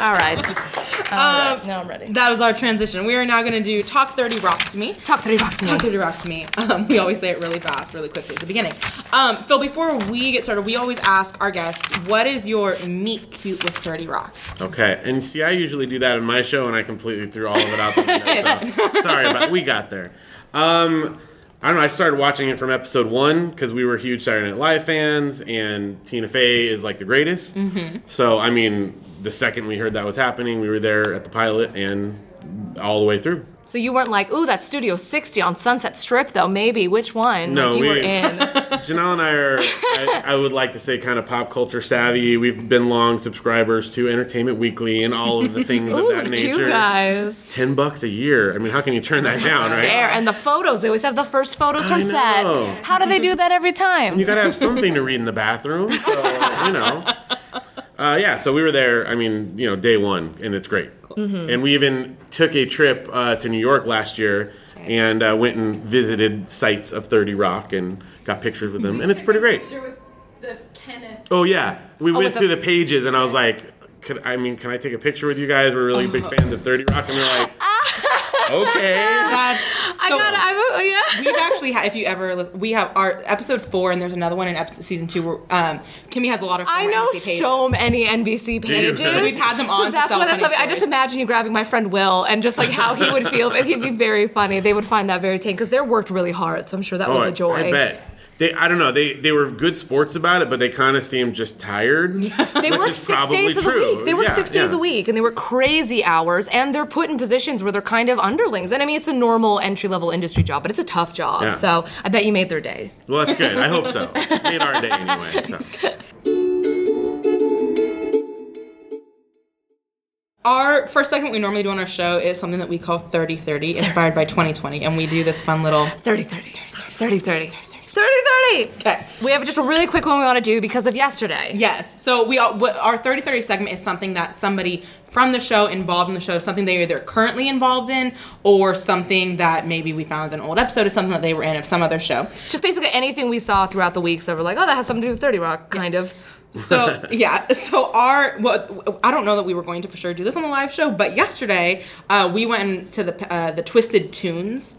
All right. All right. Now I'm ready. That was our transition. We are now going to do Talk 30 Rock to Me. Talk 30 Rock to me. Talk 30 Rock to Me. Um, we always say it really fast, really quickly at the beginning. Um, Phil, before we get started, we always ask our guests, what is your meet cute with 30 Rock? Okay, and see, I usually do that in my show, and I completely threw all of it out the window. So sorry but We got there. Um, I don't know. I started watching it from episode one because we were huge Saturday Night Live fans, and Tina Fey is like the greatest. So I mean, the second we heard that was happening, we were there at the pilot and all the way through. So you weren't like, ooh, that's Studio 60 on Sunset Strip, though, maybe. Which one? No, like you we- were in. Janelle and I are, I, I would like to say, kind of pop culture savvy. We've been long subscribers to Entertainment Weekly and all of the things of that at you nature. guys. Ten bucks a year. I mean, how can you turn that down, right? There. And the photos. They always have the first photos from set. How do they do that every time? You gotta have something to read in the bathroom. So, you know. Uh, yeah, so we were there, I mean, you know, day one, and it's great. Mm-hmm. And we even took a trip uh, to New York last year and uh, went and visited sites of 30 Rock and got pictures with them, and it's pretty great. Picture with the Kenneth. Oh, yeah. We went with through the- the pages, and I was like, could, I mean, can I take a picture with you guys? We're really big fans of 30 Rock, and they're like, okay. That's, I so got it. I'm, yeah. We've actually had, if you ever listen, we have our episode four, and there's another one in episode, season two where um, Kimmy has a lot of. I know NBC pages. so many NBC pages. So we've had them on So to that's sell why that's funny something. I just imagine you grabbing my friend Will and just like how he would feel. He'd be very funny. They would find that very tame because they're worked really hard. So I'm sure that Oh, was a joy. I bet. They, I don't know. They they were good sports about it, but they kind of seemed just tired. They which work is six probably days true. a week. They work Yeah, six days yeah. a week, and they work crazy hours, and they're put in positions where they're kind of underlings. And I mean, it's a normal entry level industry job, but it's a tough job. Yeah. So I bet you made their day. Well, that's good. I hope so. Made our day anyway. So. Our first segment we normally do on our show is something that we call 30 30, inspired by 2020, and we do this fun little 30 30 30 30 30 30 30. Okay. We have just a really quick one we want to do because of yesterday. Yes. So we all, our 30 30 segment is something that somebody from the show involved in the show, something they're either currently involved in or something that maybe we found an old episode of something that they were in of some other show. It's just basically anything we saw throughout the week. So we're like, oh, that has something to do with 30 Rock, kind of. So yeah, so our well, I don't know that we were going to for sure do this on the live show, but yesterday uh, we went to the uh, the Twisted Tunes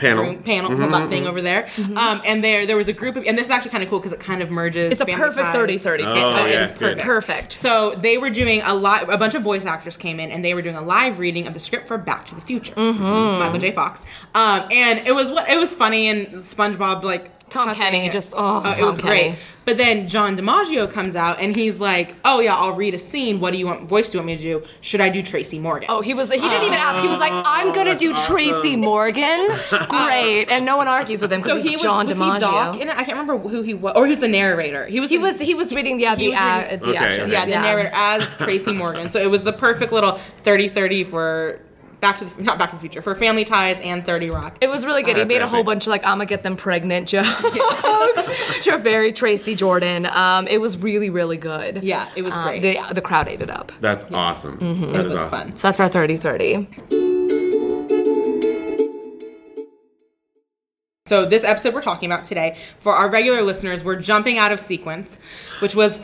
Panel. room, panel Mm-hmm, that thing over there, um, and there there was a group of and this is actually kind of cool because it kind of merges. It's a perfect Ties. 30 30. Oh, It's yeah, it's good. perfect. So they were doing a lot. A bunch of voice actors came in, and they were doing a live reading of the script for Back to the Future. Mm-hmm. Michael J. Fox, um, and it was what it was funny, and SpongeBob like Tom cussing Kenny, it. just- oh, it Tom was great. But then John DiMaggio comes out, and he's like, "Oh yeah, I'll read a scene. What do you want? Voice do you want me to do? Should I do Tracy Morgan?" Oh, he was. He didn't even ask. He was like, "I'm gonna do that's Tracy. Morgan." Great, and no one argues with him so because he he's was, John was DiMaggio. he Doc in it? I can't remember who he was, or he was the narrator. He was. he the- was. He was reading. Yeah, He the was uh, the Okay, action. okay. Yeah, the narrator as Tracy Morgan. So it was the perfect little 30-30 for Back to the not Back to the Future for Family Ties and Thirty Rock. It was really good. he made a whole bunch of like "I'ma get them pregnant" jokes, which are very Tracy Jordan. Um, it was really, really good. Yeah, it was Um, great. The, the crowd ate it up. That's awesome. Mm-hmm. That it is was awesome. fun. So that's our 30-30. So this episode we're talking about today, for our regular listeners, we're jumping out of sequence, which was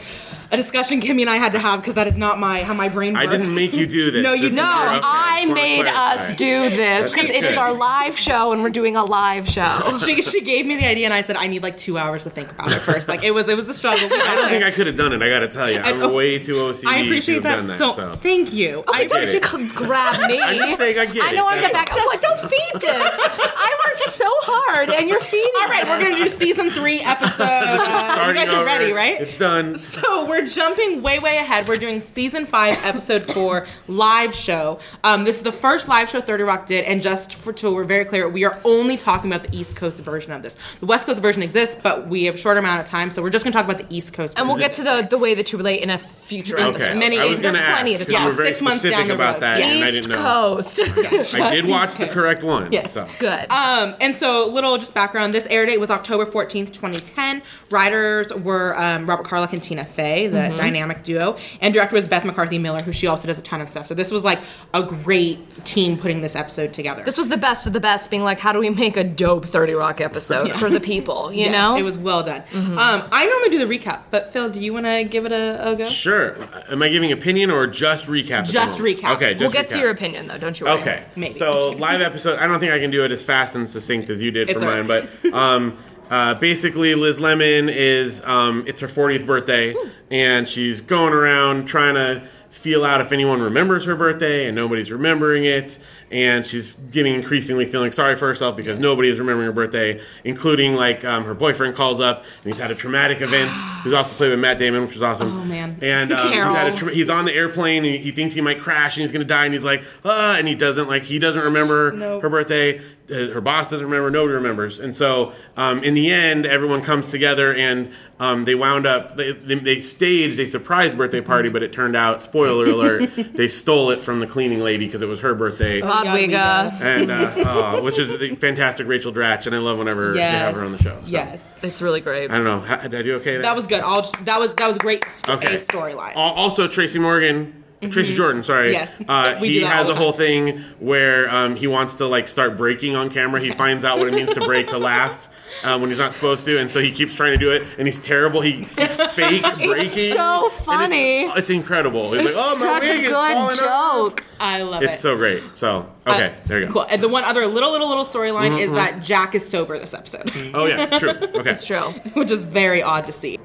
a discussion Kimmy and I had to have because that is not my how my brain works. I didn't make you do this. No, you This No, okay, I made clarify. us do this because it is our live show and we're doing a live show. she, she gave me the idea and I said I need like two hours to think about it first. Like it was it was a struggle. I don't think. I could have done it. I got to tell you, I'm way too OCD I to appreciate have that, done that. so, So, Thank you. Oh, I don't it. you could grab me. I'm just saying I get I know it, I'm the that's back. I'm don't feed this. I worked so hard, and you're feeding. All right, we're gonna do season three episode. Uh, you starting guys are ready, right? It's done. So we're jumping way, way ahead. We're doing season five, episode four, live show. Um, this is the first live show 30 Rock did, and just for so we're very clear, we are only talking about the East Coast version of this. The West Coast version exists, but we have a short amount of time, so we're just gonna talk about the East Coast. And we'll get to the the way the two relate in a future Okay. episode. Many- I was there's going to plenty ask to because talk. you were very Six months specific down the about road. that, and I East didn't know. Coast. I did East watch the Coast. correct one. Yes. So. Good. Um, and so, little just background. This air date was October 14th, 2010. Writers were um, Robert Carlock and Tina Fey, the Mm-hmm. dynamic duo. And director was Beth McCarthy Miller, who she also does a ton of stuff. So, this was like a great team putting this episode together. this was the best of the best, being like, how do we make a dope 30 Rock episode for the people, you Yes, know? Mm-hmm. It was well done. Um, I normally do the recap, but Phil, do you want to give it a, a go? Sure. Am I giving opinion or just recap? Just recap. Okay, just we'll get recap. to your opinion, though, don't you worry. Okay. Maybe. So live episode. I don't think I can do it as fast and succinct as you did It's for all mine, but um, uh, basically, Liz Lemon is um, it's her 40th birthday, and she's going around trying to feel out if anyone remembers her birthday, and nobody's remembering it. And she's getting increasingly feeling sorry for herself because nobody is remembering her birthday, including like um, her boyfriend calls up and he's had a traumatic event. He's also played with Matt Damon, which is awesome. Oh, man. And um, he's, had a tra- he's on the airplane and he thinks he might crash and he's gonna die and he's like ah and he doesn't like he doesn't remember Nope. her birthday uh, her boss doesn't remember nobody remembers and so um, in the end everyone comes together and um, they wound up they, they, they staged a surprise birthday party but it turned out spoiler alert they stole it from the cleaning lady because it was her birthday Bodwiga. and uh, uh, which is the fantastic Rachel Dratch and I love whenever they have her on the show so. Yes. It's really great. I don't know How, did I do okay there? That was good. I'll just, that was that was great st- Okay. a storyline. Also, Tracy Morgan. Tracy Jordan, sorry. Yes. Uh, We do he that has all a whole time. thing where um, he wants to like start breaking on camera. He finds out what it means to break to laugh um, when he's not supposed to, and so he keeps trying to do it, and he's terrible. He, he's fake breaking. It's so funny. It's, it's incredible. He's It's like, oh, my such a wig is falling good off." joke. I love it. It's so great. So okay, Uh, there you go. Cool. And the one other little little little storyline Mm-hmm, is that Jack is sober this episode, Oh yeah, true. Okay, It's true. which is very odd to see.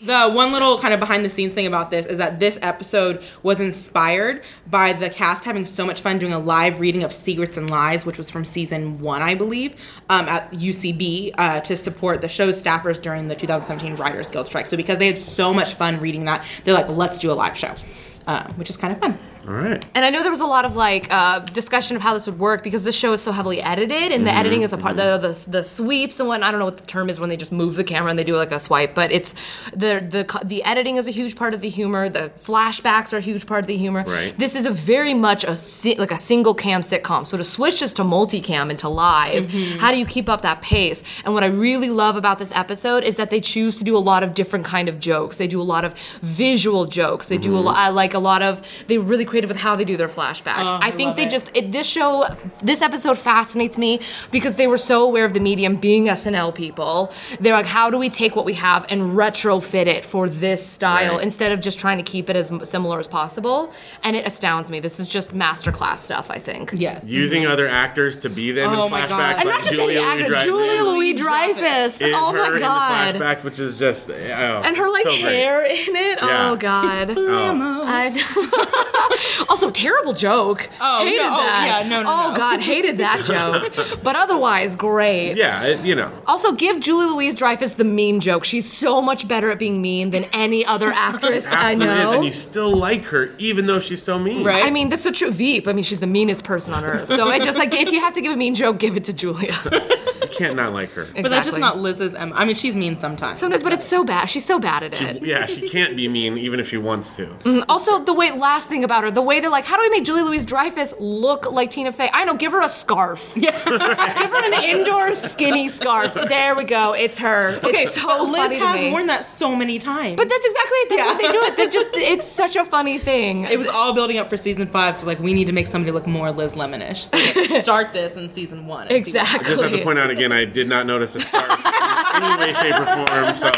The one little kind of behind the scenes thing about this is that this episode was inspired by the cast having so much fun doing a live reading of Secrets and Lies, which was from season one, I believe, um, at UCB uh, to support the show's staffers during the 2017 Writers Guild strike. So because they had so much fun reading that, they're like, let's do a live show, uh, which is kind of fun. All right. And I know there was a lot of like uh, discussion of how this would work because this show is so heavily edited, and the Mm-hmm, editing is a part the, the the sweeps and what I don't know what the term is when they just move the camera and they do like a swipe, but it's the the the editing is a huge part of the humor. The flashbacks are a huge part of the humor. Right. This is a very much a si- like a single cam sitcom. So to switch this to multicam and to live, Mm-hmm. how do you keep up that pace? And what I really love about this episode is that they choose to do a lot of different kind of jokes. They do a lot of visual jokes. They do a lot I like a lot of they're really creative with how they do their flashbacks. Oh, I I think love they it. just it, this show this episode fascinates me because they were so aware of the medium being SNL people. They're like how do we take what we have and retrofit it for this style Right. instead of just trying to keep it as similar as possible? And it astounds me. This is just masterclass stuff, I think. Yes. Using other actors to be them Oh in flashbacks, God. And like not just Julia any actor, Louis-Dreyfus Julia Louis Dreyfus. Oh her my god. in the flashbacks, which is just oh, and her like so great. hair in it. Yeah. Oh god. Oh. I, also, terrible joke. Oh, hated no. Oh, that. yeah, no, no, Oh no. god, hated that joke. but otherwise, great. Yeah, it, you know. Also, give Julia Louis Dreyfus the mean joke. She's so much better at being mean than any other actress I Absolutely is, know. and you still like her even though she's so mean. Right. I mean, that's a true Veep. I mean, she's the meanest person on earth. So I just like if you have to give a mean joke, give it to Julia. You can't not like her. But that's just Exactly. not Liz's. Emma. I mean, she's mean sometimes. Sometimes, but it's so bad. She's so bad at it. Yeah, she can't be mean even if she wants to. Mm, Also, the way last thing about her, the way they're like, how do we make Julia Louis Dreyfus look like Tina Fey? I don't know, give her a scarf. Yeah. give her an indoor skinny scarf. There we go. It's her. okay, it's so but Liz funny to has me. worn that so many times. but that's exactly it. That's Yeah. what they do. It. They're just. It's such a funny thing. it was all building up for season five, so like we need to make somebody look more Liz Lemonish. So let's start this in season one. and see what- exactly. I just have to point out again, I did not notice a scarf in any way, shape, or form. So,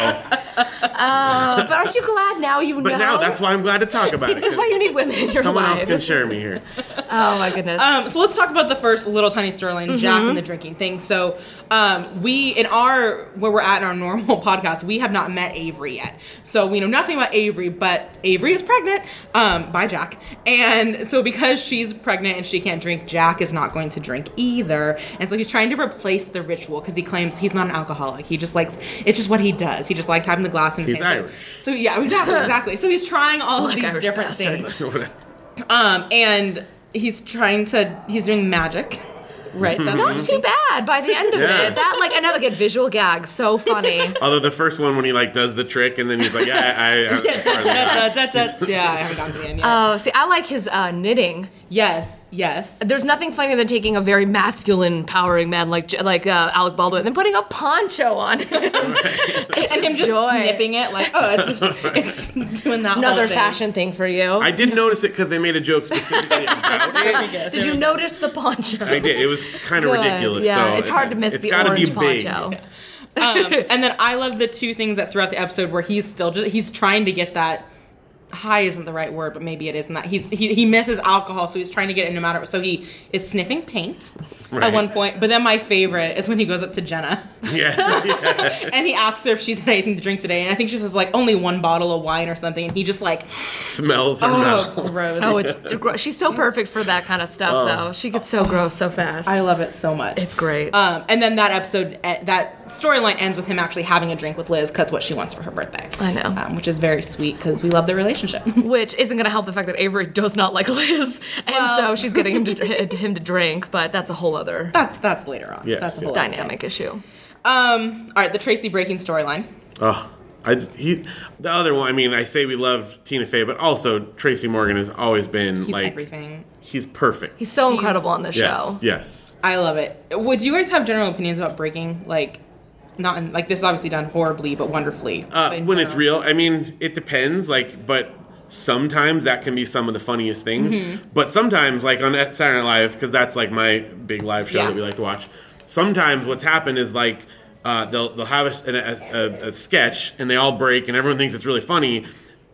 Uh, but aren't you glad now you know? but now that's why I'm glad to talk about it. This is why you need women in your Someone else life. can share me here. Oh my goodness. Um, so let's talk about the first little tiny storyline, Jack and the drinking thing. So um, we, in our where we're at in our normal podcast, we have not met Avery yet. So we know nothing about Avery, but Avery is pregnant um, by Jack, and so because she's pregnant and she can't drink, Jack is not going to drink either, and so he's trying to replace the ritual because he claims he's not an alcoholic. He just likes it's just what he does. He just likes having the glass in the He's same time. Irish. So yeah, exactly, exactly. So he's trying all of these Irish different bastard. things. Um, and he's trying to he's doing magic. Right. That's Not too bad by the end of Yeah. it. That like another good visual gag. So funny. Although the first one, when he like does the trick and then he's like, yeah, I, I, I as far as I know. Yeah, I haven't gotten to the end yet. Oh, see, I like his uh, knitting. yes, yes. There's nothing funnier than taking a very masculine, powering man like like uh, Alec Baldwin and then putting a poncho on him. it's And him just joy. snipping it like, oh, it's, just, it's doing that. Another whole thing. fashion thing for you. I did notice it because they made a joke specifically about it. did you notice the poncho? I did. It was kind of ridiculous. Yeah, so it's hard to miss it's the orange be big. poncho. Um, and then I love the two things that throughout the episode where he's still just he's trying to get that high isn't the right word, but maybe it isn't that he's he, he misses alcohol, so he's trying to get it no matter what. So he is sniffing paint at one point. But then my favorite is when he goes up to Jenna Yeah, yeah. and he asks her if she's had anything to drink today, and I think she says like only one bottle of wine or something, and he just like Smells her oh mouth. gross. Oh, it's gro- she's so perfect for that kind of stuff, though. She gets so gross so fast. I love it so much. it's great. Um, and then that episode, that storyline ends with him actually having a drink with Liz because what she wants for her birthday. I know. um, which is very sweet because we love their relationship. Which isn't going to help the fact that Avery does not like Liz, and Well- so she's getting him to him to drink. But that's a whole other that's that's later on. Yes, that's a yes. whole other dynamic issue. Um, all right, the Tracy breaking storyline. Oh, I he the other one. I mean, I say we love Tina Fey, but also Tracy Morgan has always been He's like everything. he's perfect. He's so He's- incredible on the yes, show. yes. I love it. Would you guys have general opinions about breaking? Like, not in, like this is obviously done horribly, but wonderfully. Uh, But when it's real, I mean, it depends. Like, but sometimes that can be some of the funniest things. Mm-hmm. But sometimes, like on Saturday Night Live, because that's like my big live show Yeah. that we like to watch. Sometimes what's happened is like uh, they'll they'll have a, a, a, a sketch and they all break and everyone thinks it's really funny.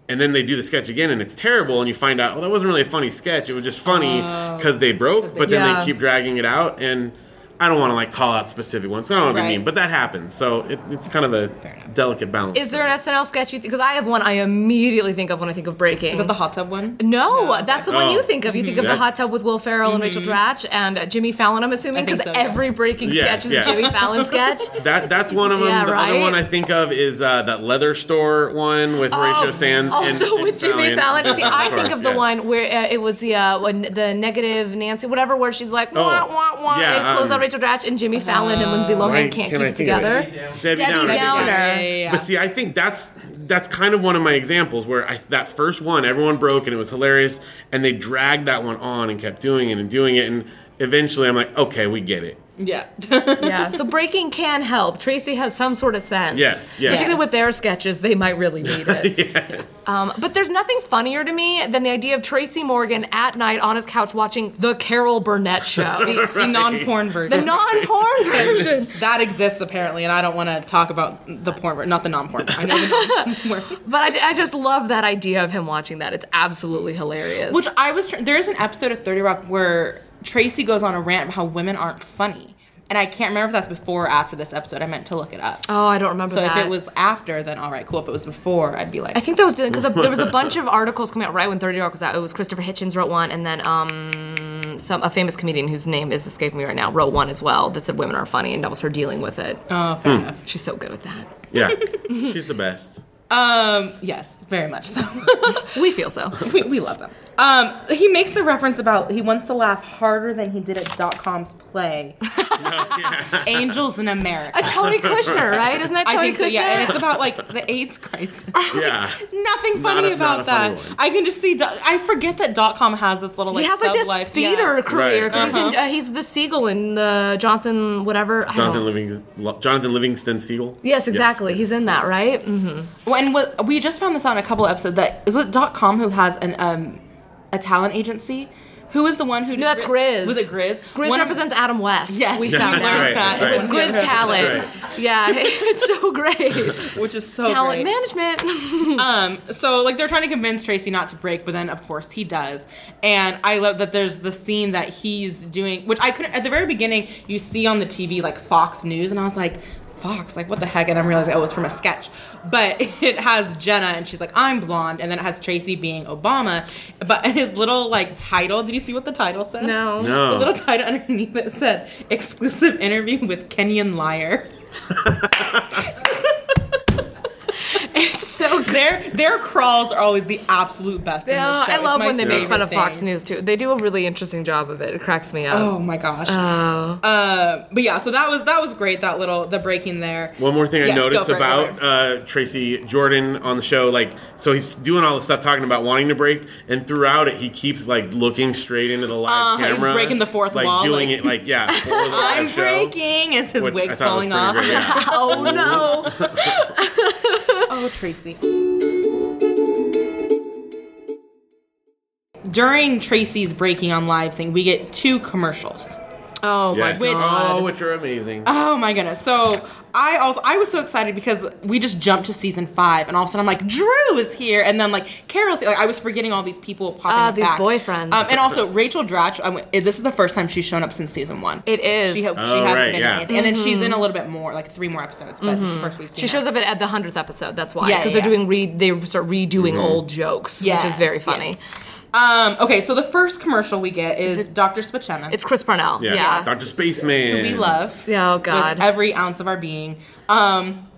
And then they do the sketch again and it's terrible, and you find out, well, that wasn't really a funny sketch. It was just funny because they broke, they- but then Yeah. they keep dragging it out. And I don't want to like call out specific ones. I don't want to be Right. mean, but that happens. So it, it's kind of a delicate balance. Is there an SNL sketch you think? Because I have one I immediately think of when I think of breaking. is that the hot tub one? no, that's the one Oh. you think of. You think of Yeah. the hot tub with Will Ferrell and Rachel Dratch and uh, Jimmy Fallon. I'm assuming because so, yeah. every breaking Yes, sketch is yes. a Jimmy Fallon sketch. That that's one of them. Yeah, the other one I think of is uh, that leather store one with Horatio Sanz. Oh, Also and, and with Jimmy Fallon. See, I think of the yeah. one where uh, it was the uh, when the negative Nancy, whatever, where she's like, wah, wah, wah. yeah, it closed um, on Rachel Dratch and Jimmy Fallon and Lindsay oh. Lohan Why can't can keep I it think of together. Debbie, Debbie Downer. Downer. Yeah, yeah, yeah. But see, I think that's that's kind of one of my examples where I, that first one, everyone broke and it was hilarious, and they dragged that one on and kept doing it and doing it, and eventually I'm like, okay, we get it. Yeah. Yeah, so breaking can help. Tracy has some sort of sense. Yes, yes. Particularly with their sketches, they might really need it. um, but there's nothing funnier to me than the idea of Tracy Morgan at night on his couch watching The Carol Burnett Show. the, the non-porn version. the non-porn version. that exists apparently, and I don't want to talk about the porn, ver- not the non-porn. I know. But I, I just love that idea of him watching that. It's absolutely hilarious. Which I was. Tr- there is an episode of Thirty Rock where Tracy goes on a rant about how women aren't funny, and I can't remember if that's before or after this episode. I meant to look it up. oh, I don't remember so that. if it was after, then all right, cool. If it was before, I'd be like, I think that was because there was a bunch of articles coming out right when 30 Rock was out. It was Christopher Hitchens wrote one, and then um, some a famous comedian whose name is escaping me right now wrote one as well that said women are funny, and that was her dealing with it. oh, fair enough. She's so good at that. Yeah, she's the best. Um, yes, very much so. We feel so. we, we love them. Um, he makes the reference about he wants to laugh harder than he did at dot com's play. Angels in America. A Tony Kushner, right? Isn't that Tony I think so, Kushner? yeah, and it's about like the AIDS crisis. Yeah. Nothing Not funny a- not about a funny that. one. I can just see. Do- I forget that dot com has this little like he has like this sub-life. theater Yeah. career Right. because he's, in- uh, he's the Seagull in the Jonathan whatever. I Jonathan don't- Living, Jonathan Livingston Seagull. Yes, exactly. He's in that, right? hmm Well, and what, we just found this out in a couple episodes that is with dot com who has an um a talent agency. Who was the one who? No, that's Grizz. Was it Grizz? Grizz One of- represents Adam West. Yes. we Yeah, found out. right, that's right. With Grizz talent. right. Yeah, it's so great. which is so talent great. management. Um, so like they're trying to convince Tracy not to break, but then of course he does. And I love that there's the scene that he's doing, which I couldn't at the very beginning. You see on the TV like Fox News, and I was like. Fox, like what the heck? And I'm realizing oh, it was from a sketch. But it has Jenna, and she's like, "I'm blonde," and then it has Tracy being Obama. But his little like title, did you see what the title said? no. The No. little title underneath it said "Exclusive interview with Kenyan liar." It's so good. Their their crawls are always the absolute best in Yeah, this show. I love when they make fun favorite of Fox. News too. They do a really interesting job of it. It cracks me up. Oh my gosh. Oh. Uh, but yeah, so that was that was great. That little the breaking there. One more thing I Yes, go noticed it, about uh, Tracy Jordan on the show, like, so he's doing all the stuff talking about wanting to break, and throughout it, he keeps like looking straight into the live Uh, he's camera, breaking the fourth like wall, doing like- it like yeah, the I'm show, breaking as his wig's falling off. great, yeah. Oh no. oh, Tracy. During Tracy's breaking on live thing, we get two commercials. Oh my Yes. god. oh, which are amazing. Oh my goodness! So I also I was so excited because we just jumped to season five, and all of a sudden I'm like, Drew is here, and then like Carol's here. Like I was forgetting all these people popping Ah, up these back. boyfriends. Um, and also Rachel Dratch. I went, this is the first time she's shown up since season one. It is. She, ha- Oh, she hasn't right, been yeah. in anything, and then she's in a little bit more, like three more episodes. But this is the first we've seen. She her. shows up at, at the hundredth episode. That's why, Yeah, because yeah, they're yeah. doing re they start redoing Mm-hmm. old jokes, Yes, which is very funny. yes. Um, okay, so the first commercial we get is Dr. Spaceman. It's Chris Parnell. yeah, Yeah. Dr. Spaceman. Who we love. Yeah, oh with god. every ounce of our being. Um,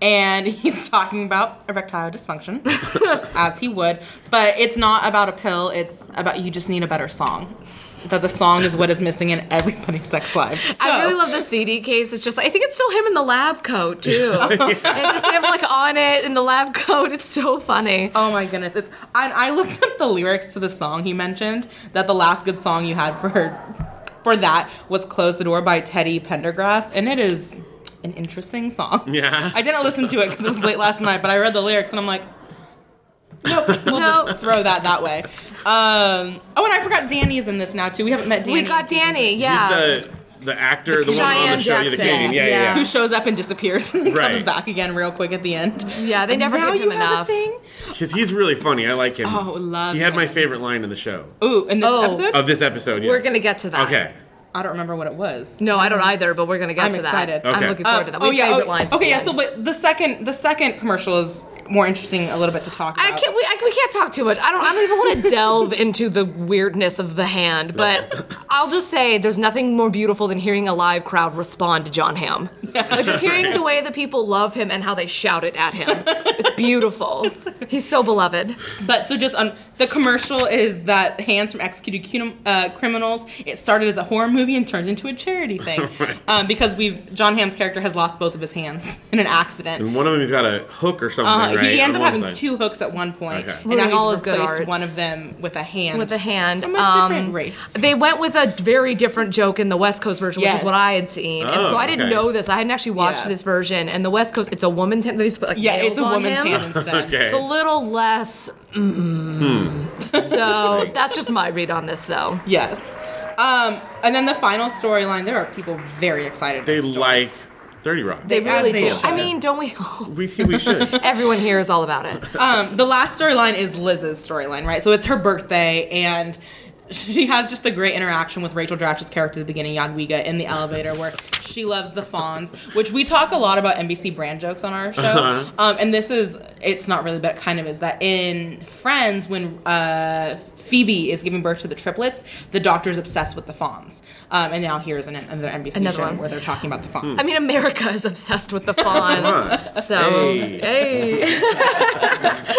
and he's talking about erectile dysfunction, as he would, but it's not about a pill. It's about you just need a better song. That the song is what is missing in everybody's sex lives. I really love the CD case. It's just like I think it's still him in the lab coat too. And just him like on it in the lab coat. It's so funny. Oh my goodness! It's I, I looked up the lyrics to the song he mentioned. That the last good song you had for for that was "Close the Door" by Teddy Pendergrass, and it is an interesting song. Yeah. I didn't listen to it because it was late last night, but I read the lyrics and I'm like, nope, we'll Nope. just throw that that way. Um, oh, and I forgot Danny's in this now too. We haven't met Danny. we got season Danny. He's Yeah. the the actor, the, one on the show, yeah, the Canadian. Yeah, yeah, Yeah. yeah. who shows up and disappears and then comes back again real quick at the end. yeah. They never now give him you enough. Because he's really funny. I like him. Oh, love He had my favorite line in the show Ooh, in this Oh. episode, of this episode. We're gonna get to that. Okay. I don't remember what it was. No, I don't either, but we're gonna get I'm to excited. that. Okay. I'm looking forward Uh, to that. We have yeah, favorite oh, lines. Okay, yeah. end. So, but the second the second commercial is more interesting, a little bit to talk about. I can't. We, I, we can't talk too much. I don't. I don't even want to delve into the weirdness of the hand. But I'll just say, there's nothing more beautiful than hearing a live crowd respond to Jon Hamm. Like just hearing the way the people love him and how they shout it at him. It's beautiful. He's so beloved. But so just on the commercial is that Hands from Executed uh, Criminals. It started as a horror movie and turned into a charity thing um, because we've Jon Hamm's character has lost both of his hands in an accident. And one of them he's got a hook or something, Uh, right? He ends up having side. two hooks at one point, Okay. and now Ruining all he's his good replaced one of them with a hand. With a hand. from a Um, different race. They went with a very different joke in the West Coast version, which is what I had seen. and Oh, so I didn't okay. know this. I hadn't actually watched Yeah. this version. And the West Coast, it's a woman's hand. They just put like yeah, it's a woman's him. hand instead. Okay. It's a little less. Mm. So that's just my read on this, though. Yes. Um, and then the final storyline. There are people very excited. They for the story. like 30 Rock. They really they do. should. I mean, don't we all? we, we should. Everyone here is all about it. Um, the last storyline is Liz's storyline, right? So it's her birthday, and she has just the great interaction with Rachel Dratch's character at the beginning, Yadwiga, in the elevator, where she loves the Fonz, which we talk a lot about NBC brand jokes on our show. Uh-huh. Um, and this is, it's not really, but it kind of is that in Friends, when uh, Phoebe is giving birth to the triplets, the doctor's obsessed with the Fonz. Um, and now here's an, another NBC Another show one. where they're talking about the Fonz. I mean, America is obsessed with the Fonz. So, Hey. hey.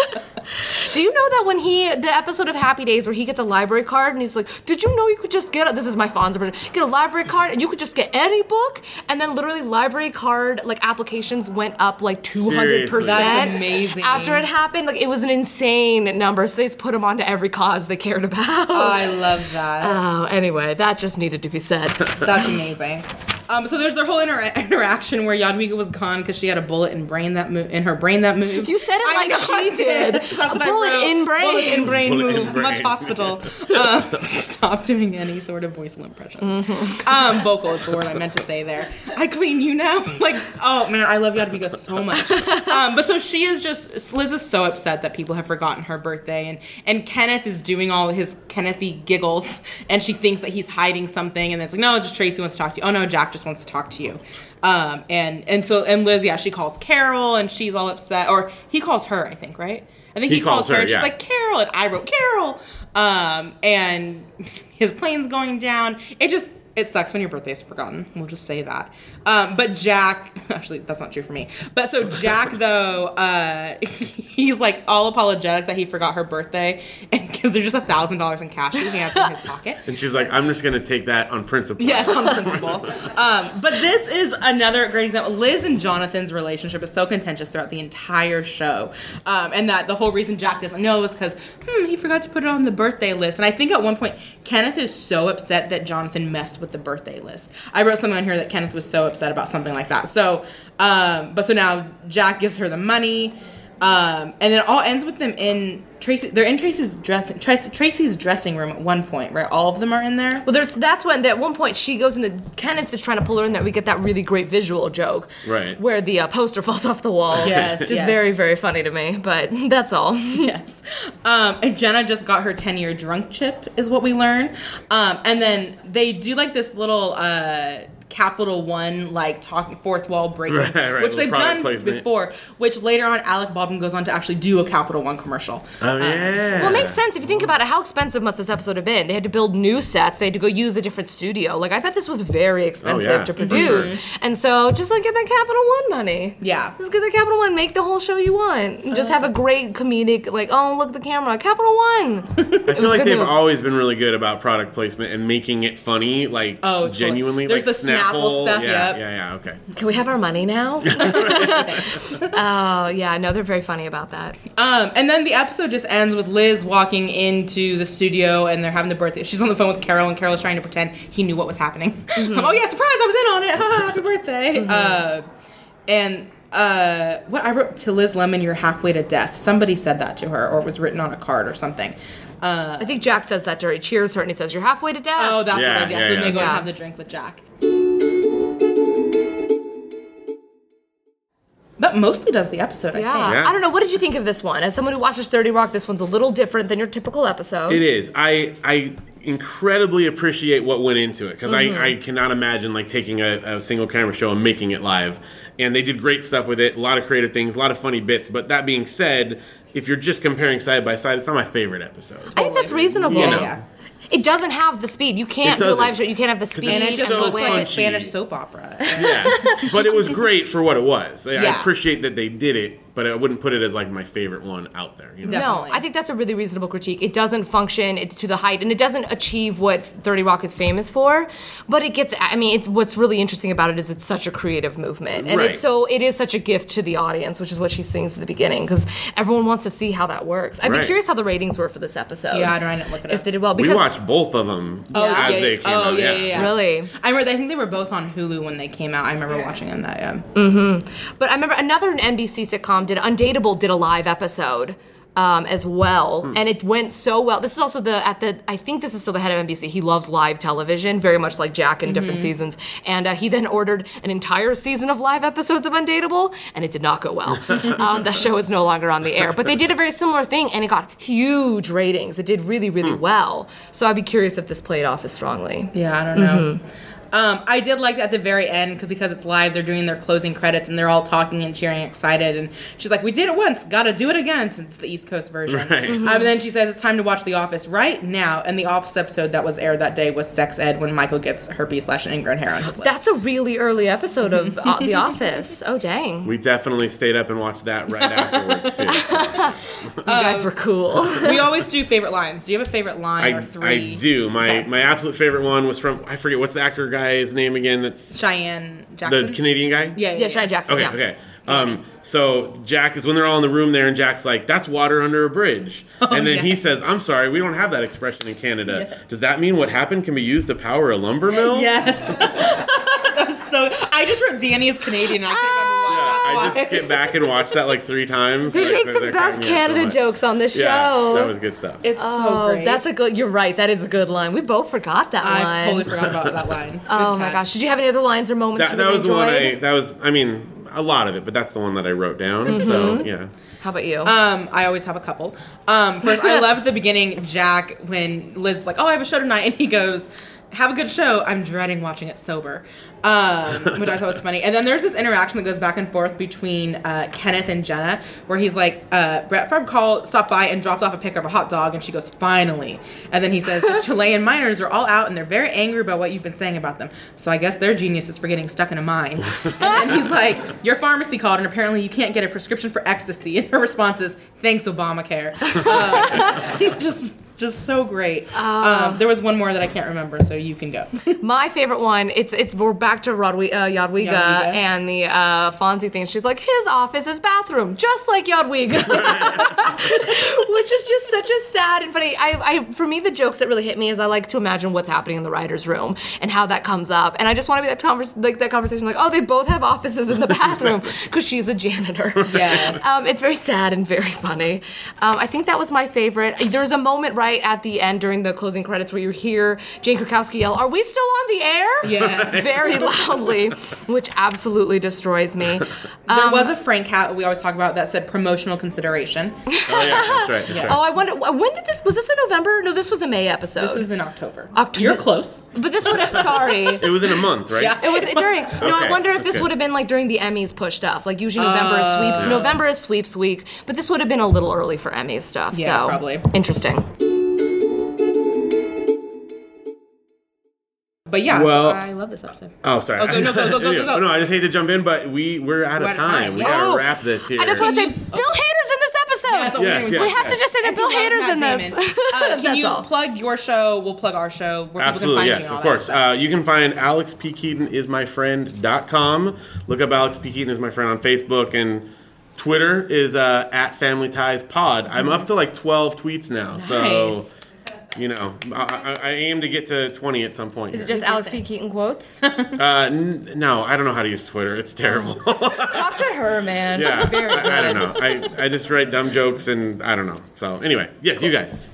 Do you know that when he the episode of Happy Days where he gets a library card and he's like, "Did you know you could just get a, this is my Fonz version get a library card and you could just get any book?" And then literally library card like applications went up like two hundred Seriously? percent. That's amazing. After it happened, like it was an insane number. So they just put him onto every cause they cared about. I love that. Oh, anyway, that just needed to be said. That's amazing. Um, so there's their whole inter- interaction where Yadwiga was gone because she had a bullet in brain that mo- in her brain that moved. You said it I like know she I did. That's A what I bullet wrote. in brain. Bullet in brain Bullet in move. brain. Much hospital. Um, stop doing any sort of voice impressions. Mm-hmm. Um, vocal is the word I meant to say there. I clean you now. Like, oh man, I love Yadwiga so much. Um, but so she is just Liz is so upset that people have forgotten her birthday, and and Kenneth is doing all his Kennethy giggles, and she thinks that he's hiding something, and it's like, no, it's just Tracy wants to talk to you. Oh no, Jack just wants to talk to you. Um, and and so and Liz, yeah, she calls Carol, and she's all upset, or he calls her, I think, right? I think he, He calls her, and she's yeah. like Carol, and I wrote Carol. Um, and his plane's going down. It just it sucks when your birthday is forgotten. We'll just say that. Um, but Jack, actually, that's not true for me. But so Jack, though, uh, he's like all apologetic that he forgot her birthday and gives her just a thousand dollars in cash he has in his pocket. And she's like, I'm just gonna take that on principle. Yes, on principle. Um, but this is another great example. Liz and Jonathan's relationship is so contentious throughout the entire show, um, and that the whole reason Jack doesn't know is because hmm, he forgot to put it on the birthday list. And I think at one point Kenneth is so upset that Jonathan messed with the birthday list. I wrote something on here that Kenneth was so upset about something like that. So, um, but so now Jack gives her the money. Um, and it all ends with them in Tracy. They're in Tracy's dressing Tracy, Tracy's dressing room at one point, right? All of them are in there. Well, there's that's when at one point she goes in the Kenneth is trying to pull her in there. We get that really great visual joke, Right. Where the uh, poster falls off the wall. Yes, just yes. very very funny to me. But that's all. yes. Um, and Jenna just got her 10 year drunk chip, is what we learn. Um, and then they do like this little uh, Capital One, like talking fourth wall breaking, Right, right, which they've done placement. before, which later on Alec Baldwin goes on to actually do a Capital One commercial. Oh um, yeah. Well, it makes sense if you think about it. How expensive must this episode have been? They had to build new sets. They had to go use a different studio. Like I bet this was very expensive Oh, yeah, to produce. sure. And so just like get that Capital One money. Yeah. Just get the Capital One. Make the whole show you want. And just have a great comedic like oh look at the camera Capital One. I feel like they've move. always been really good about product placement and making it funny, like Oh, totally. genuinely. There's like the Snapple stuff, Yeah, yep. yeah, yeah. Okay. Can we have our money now? oh yeah, no, they're very funny about that. Um, and then the episode just ends with Liz walking into the studio and they're having the birthday. She's on the phone with Carol and Carol's trying to pretend he knew what was happening. oh yeah, surprise! I was in on it. Happy birthday. Uh, and uh, what I wrote to Liz Lemon, "You're halfway to death." Somebody said that to her, or it was written on a card or something. Uh, I think Jack says that to her. He cheers her and he says, "You're halfway to death." oh, that's Yeah, what it is. Yeah. yeah, so then they yeah. go and Yeah. have the drink with Jack. That mostly does the episode. I Yeah. Yeah. I don't know. What did you think of this one? As someone who watches 30 Rock, this one's a little different than your typical episode. It is. I I incredibly appreciate what went into it because Mm-hmm. I, I cannot imagine like taking a, a single camera show and making it live. And they did great stuff with it. A lot of creative things, a lot of funny bits. But that being said, if you're just comparing side by side, it's not my favorite episode. I think that's reasonable. You know. Yeah. It doesn't have the speed. You can't do a live show. You can't have the speed. And it It's just so the looks like a Spanish soap opera. yeah, but it was great for what it was. I- I appreciate that they did it, but I wouldn't put it as like my favorite one out there. You know? No, I think that's a really reasonable critique. It doesn't function it's to the height, and it doesn't achieve what 30 Rock is famous for. But it gets. I mean, it's what's really interesting about it is it's such a creative movement, and Right. it's so it is such a gift to the audience, which is what she sings at the beginning, because everyone wants to see how that works. I'd be curious how the ratings were for this episode. Yeah, I don't- I didn't look it If they did well, We because watched both of them Oh, as yeah, they came Oh, out. yeah, yeah, yeah. really. I remember. I think they were both on Hulu when they came out. I remember watching them. That yeah. Mm-hmm. But I remember another NBC sitcom did Undateable did a live episode um, as well, Hmm. and it went so well. This is also the at the I think this is still the head of NBC. He loves live television very much like Jack in different seasons, and uh, he then ordered an entire season of live episodes of Undateable, and it did not go well. um, that show is no longer on the air, but they did a very similar thing, and it got huge ratings. It did really really Hmm. well. So I'd be curious if this played off as strongly. Yeah, I don't know. Um, I did like at the very end because it's live. They're doing their closing credits and they're all talking and cheering, excited. And she's like, "We did it once, got to do it again." Since the East Coast version. Right. Um, and then she says it's time to watch The Office right now. And the Office episode that was aired that day was Sex Ed when Michael gets herpes slash ingrown hair on his lip. That's a really early episode of uh, The Office. Oh dang, We definitely stayed up and watched that right afterwards too. you guys were cool. we always do favorite lines. Do you have a favorite line I, or three? I do. My Okay. my absolute favorite one was from I forget what's the actor guy's name again. That's Cheyenne Jackson. the Canadian guy. Yeah, yeah, yeah, Shai Jackson. Okay. yeah. Okay. Um, so Jack is when they're all in the room there, and Jack's like, "That's water under a bridge," and then he says, "I'm sorry, we don't have that expression in Canada. Does that mean what happened can be used to power a lumber mill?" Yes. that was so. I just wrote Danny is Canadian. And I couldn't remember why. Yeah, That's I why. just skipped back and watched that like three times. They like, make the best cracking me up so Canada jokes on this show. Yeah, that was good stuff. It's Oh, so great. that's a good. You're right. That is a good line. We both forgot that I line. I totally forgot about that line. oh my catch. gosh! Did you have any other lines or moments that, you that really was the one? I. That was. I mean, a lot of it, but that's the one that I wrote down. Mm-hmm. So yeah. How about you? Um, I always have a couple. Um, first, I love the beginning Jack when Liz is like, "Oh, I have a show tonight," and he goes, "Have a good show." I'm dreading watching it sober, um, which I thought was funny. And then there's this interaction that goes back and forth between uh, Kenneth and Jenna, where he's like, uh, "Brett Favre called, stopped by, and dropped off a picture of a hot dog," and she goes, "Finally!" And then he says, "The Chilean miners are all out, and they're very angry about what you've been saying about them. So I guess their genius is for getting stuck in a mine." And then he's like, "Your pharmacy called, and apparently you can't get a prescription for ecstasy." And her response is, "Thanks, Obamacare." Uh, just, just so great. um, there was one more that I can't remember, so you can go. My favorite one, it's it's we're back to Rodwi- uh, Yadwiga, Yadwiga. and the uh, Fonzie thing. She's like, his office is bathroom, just like Yadwiga, which is just such a sad and funny. I, I for me, the jokes that really hit me is I like to imagine what's happening in the writers' room and how that comes up, and I just want to be that convers like that conversation, like, oh, they both have offices in the bathroom because she's a janitor. Yes. Um, it's very sad and very funny. Um, I think that was my favorite. There's a moment right at the end during the closing credits where you hear Jane Krakowski yell, "Are we still on the air?" Yes. very loudly, which absolutely destroys me. There Um, was a Frank hat we always talk about that said promotional consideration. Oh yeah, that's right. That's right. Oh, I wonder when did this? Was this in November? No, this was a May episode. This is in October. October. You're close. but this would have. Sorry. It was in a month, right? Yeah. It was during. No, I wonder if this okay. would have been like during the Emmys push stuff. Like usually November is sweeps. Yeah. November is sweeps week, but this would have been a little early for Emmys stuff. Yeah, so probably. interesting. But yeah, Well- so I love this episode. Oh, sorry. Oh, go, no, go, go, go, go, go. No, I just hate to jump in, but we we're out, We're of, out of time. time, We yeah. gotta Oh, wrap this here. I just want to say Can you- Bill Hader's in this episode. Yeah, that's what we're Yes, yes, we have to just say that Bill And we love Hader's in Matt this. Uh, can you all. plug your show? We'll plug our show. Where Absolutely, can find yes, you of course. Uh, you can find Alex P. Keaton is my friend.com. Look up Alex P. Keaton is my friend on Facebook and Twitter is uh, at Family Ties Pod. I'm up to like 12 tweets now, so Nice. You know I, I, I aim to get to 20 at some point. Is it here. just Alex P. Keaton quotes? uh, n- no, I don't know how to use Twitter. It's terrible. Talk to her, man. yeah, She's very good. I, I don't know. I, I just write dumb jokes and I don't know. So anyway, yes, you guys.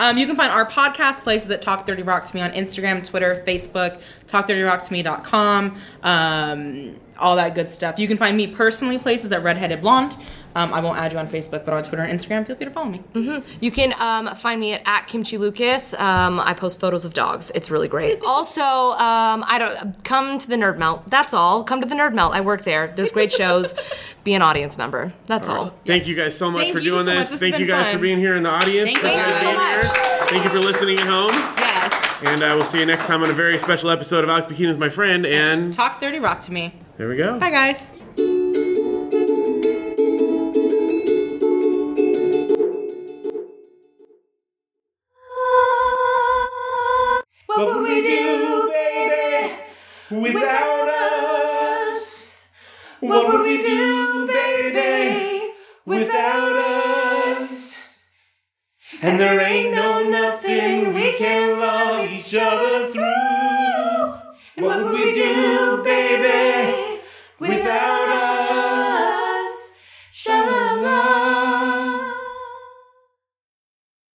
Um, you can find our podcast places at Talk 30 Rock to Me on Instagram, Twitter, Facebook, talk30rocktome.com, um, all that good stuff. You can find me personally places at Redheaded Blonde. Um, I won't add you on Facebook, but on Twitter and Instagram, feel free to follow me. You can um, find me at, at Kimchi Lucas. Um, I post photos of dogs. It's really great. Also, um, I don't come to the Nerd Melt. That's all. Come to the Nerd Melt. I work there. There's great shows. Be an audience member. That's all. Thank you guys so much Thank for doing so much. this. This Thank you guys fun. for being here in the audience. Thank for you guys so much. here. Thank you for listening at home. Yes. And uh, we'll see you next time on a very special episode of Alex P. Keaton is my friend. And Talk 30 Rock to Me. there we go. Bye, guys. What would we do, baby, without us? What would we do, baby, without us? And there ain't no nothing we can love each other through. What would we do, baby, without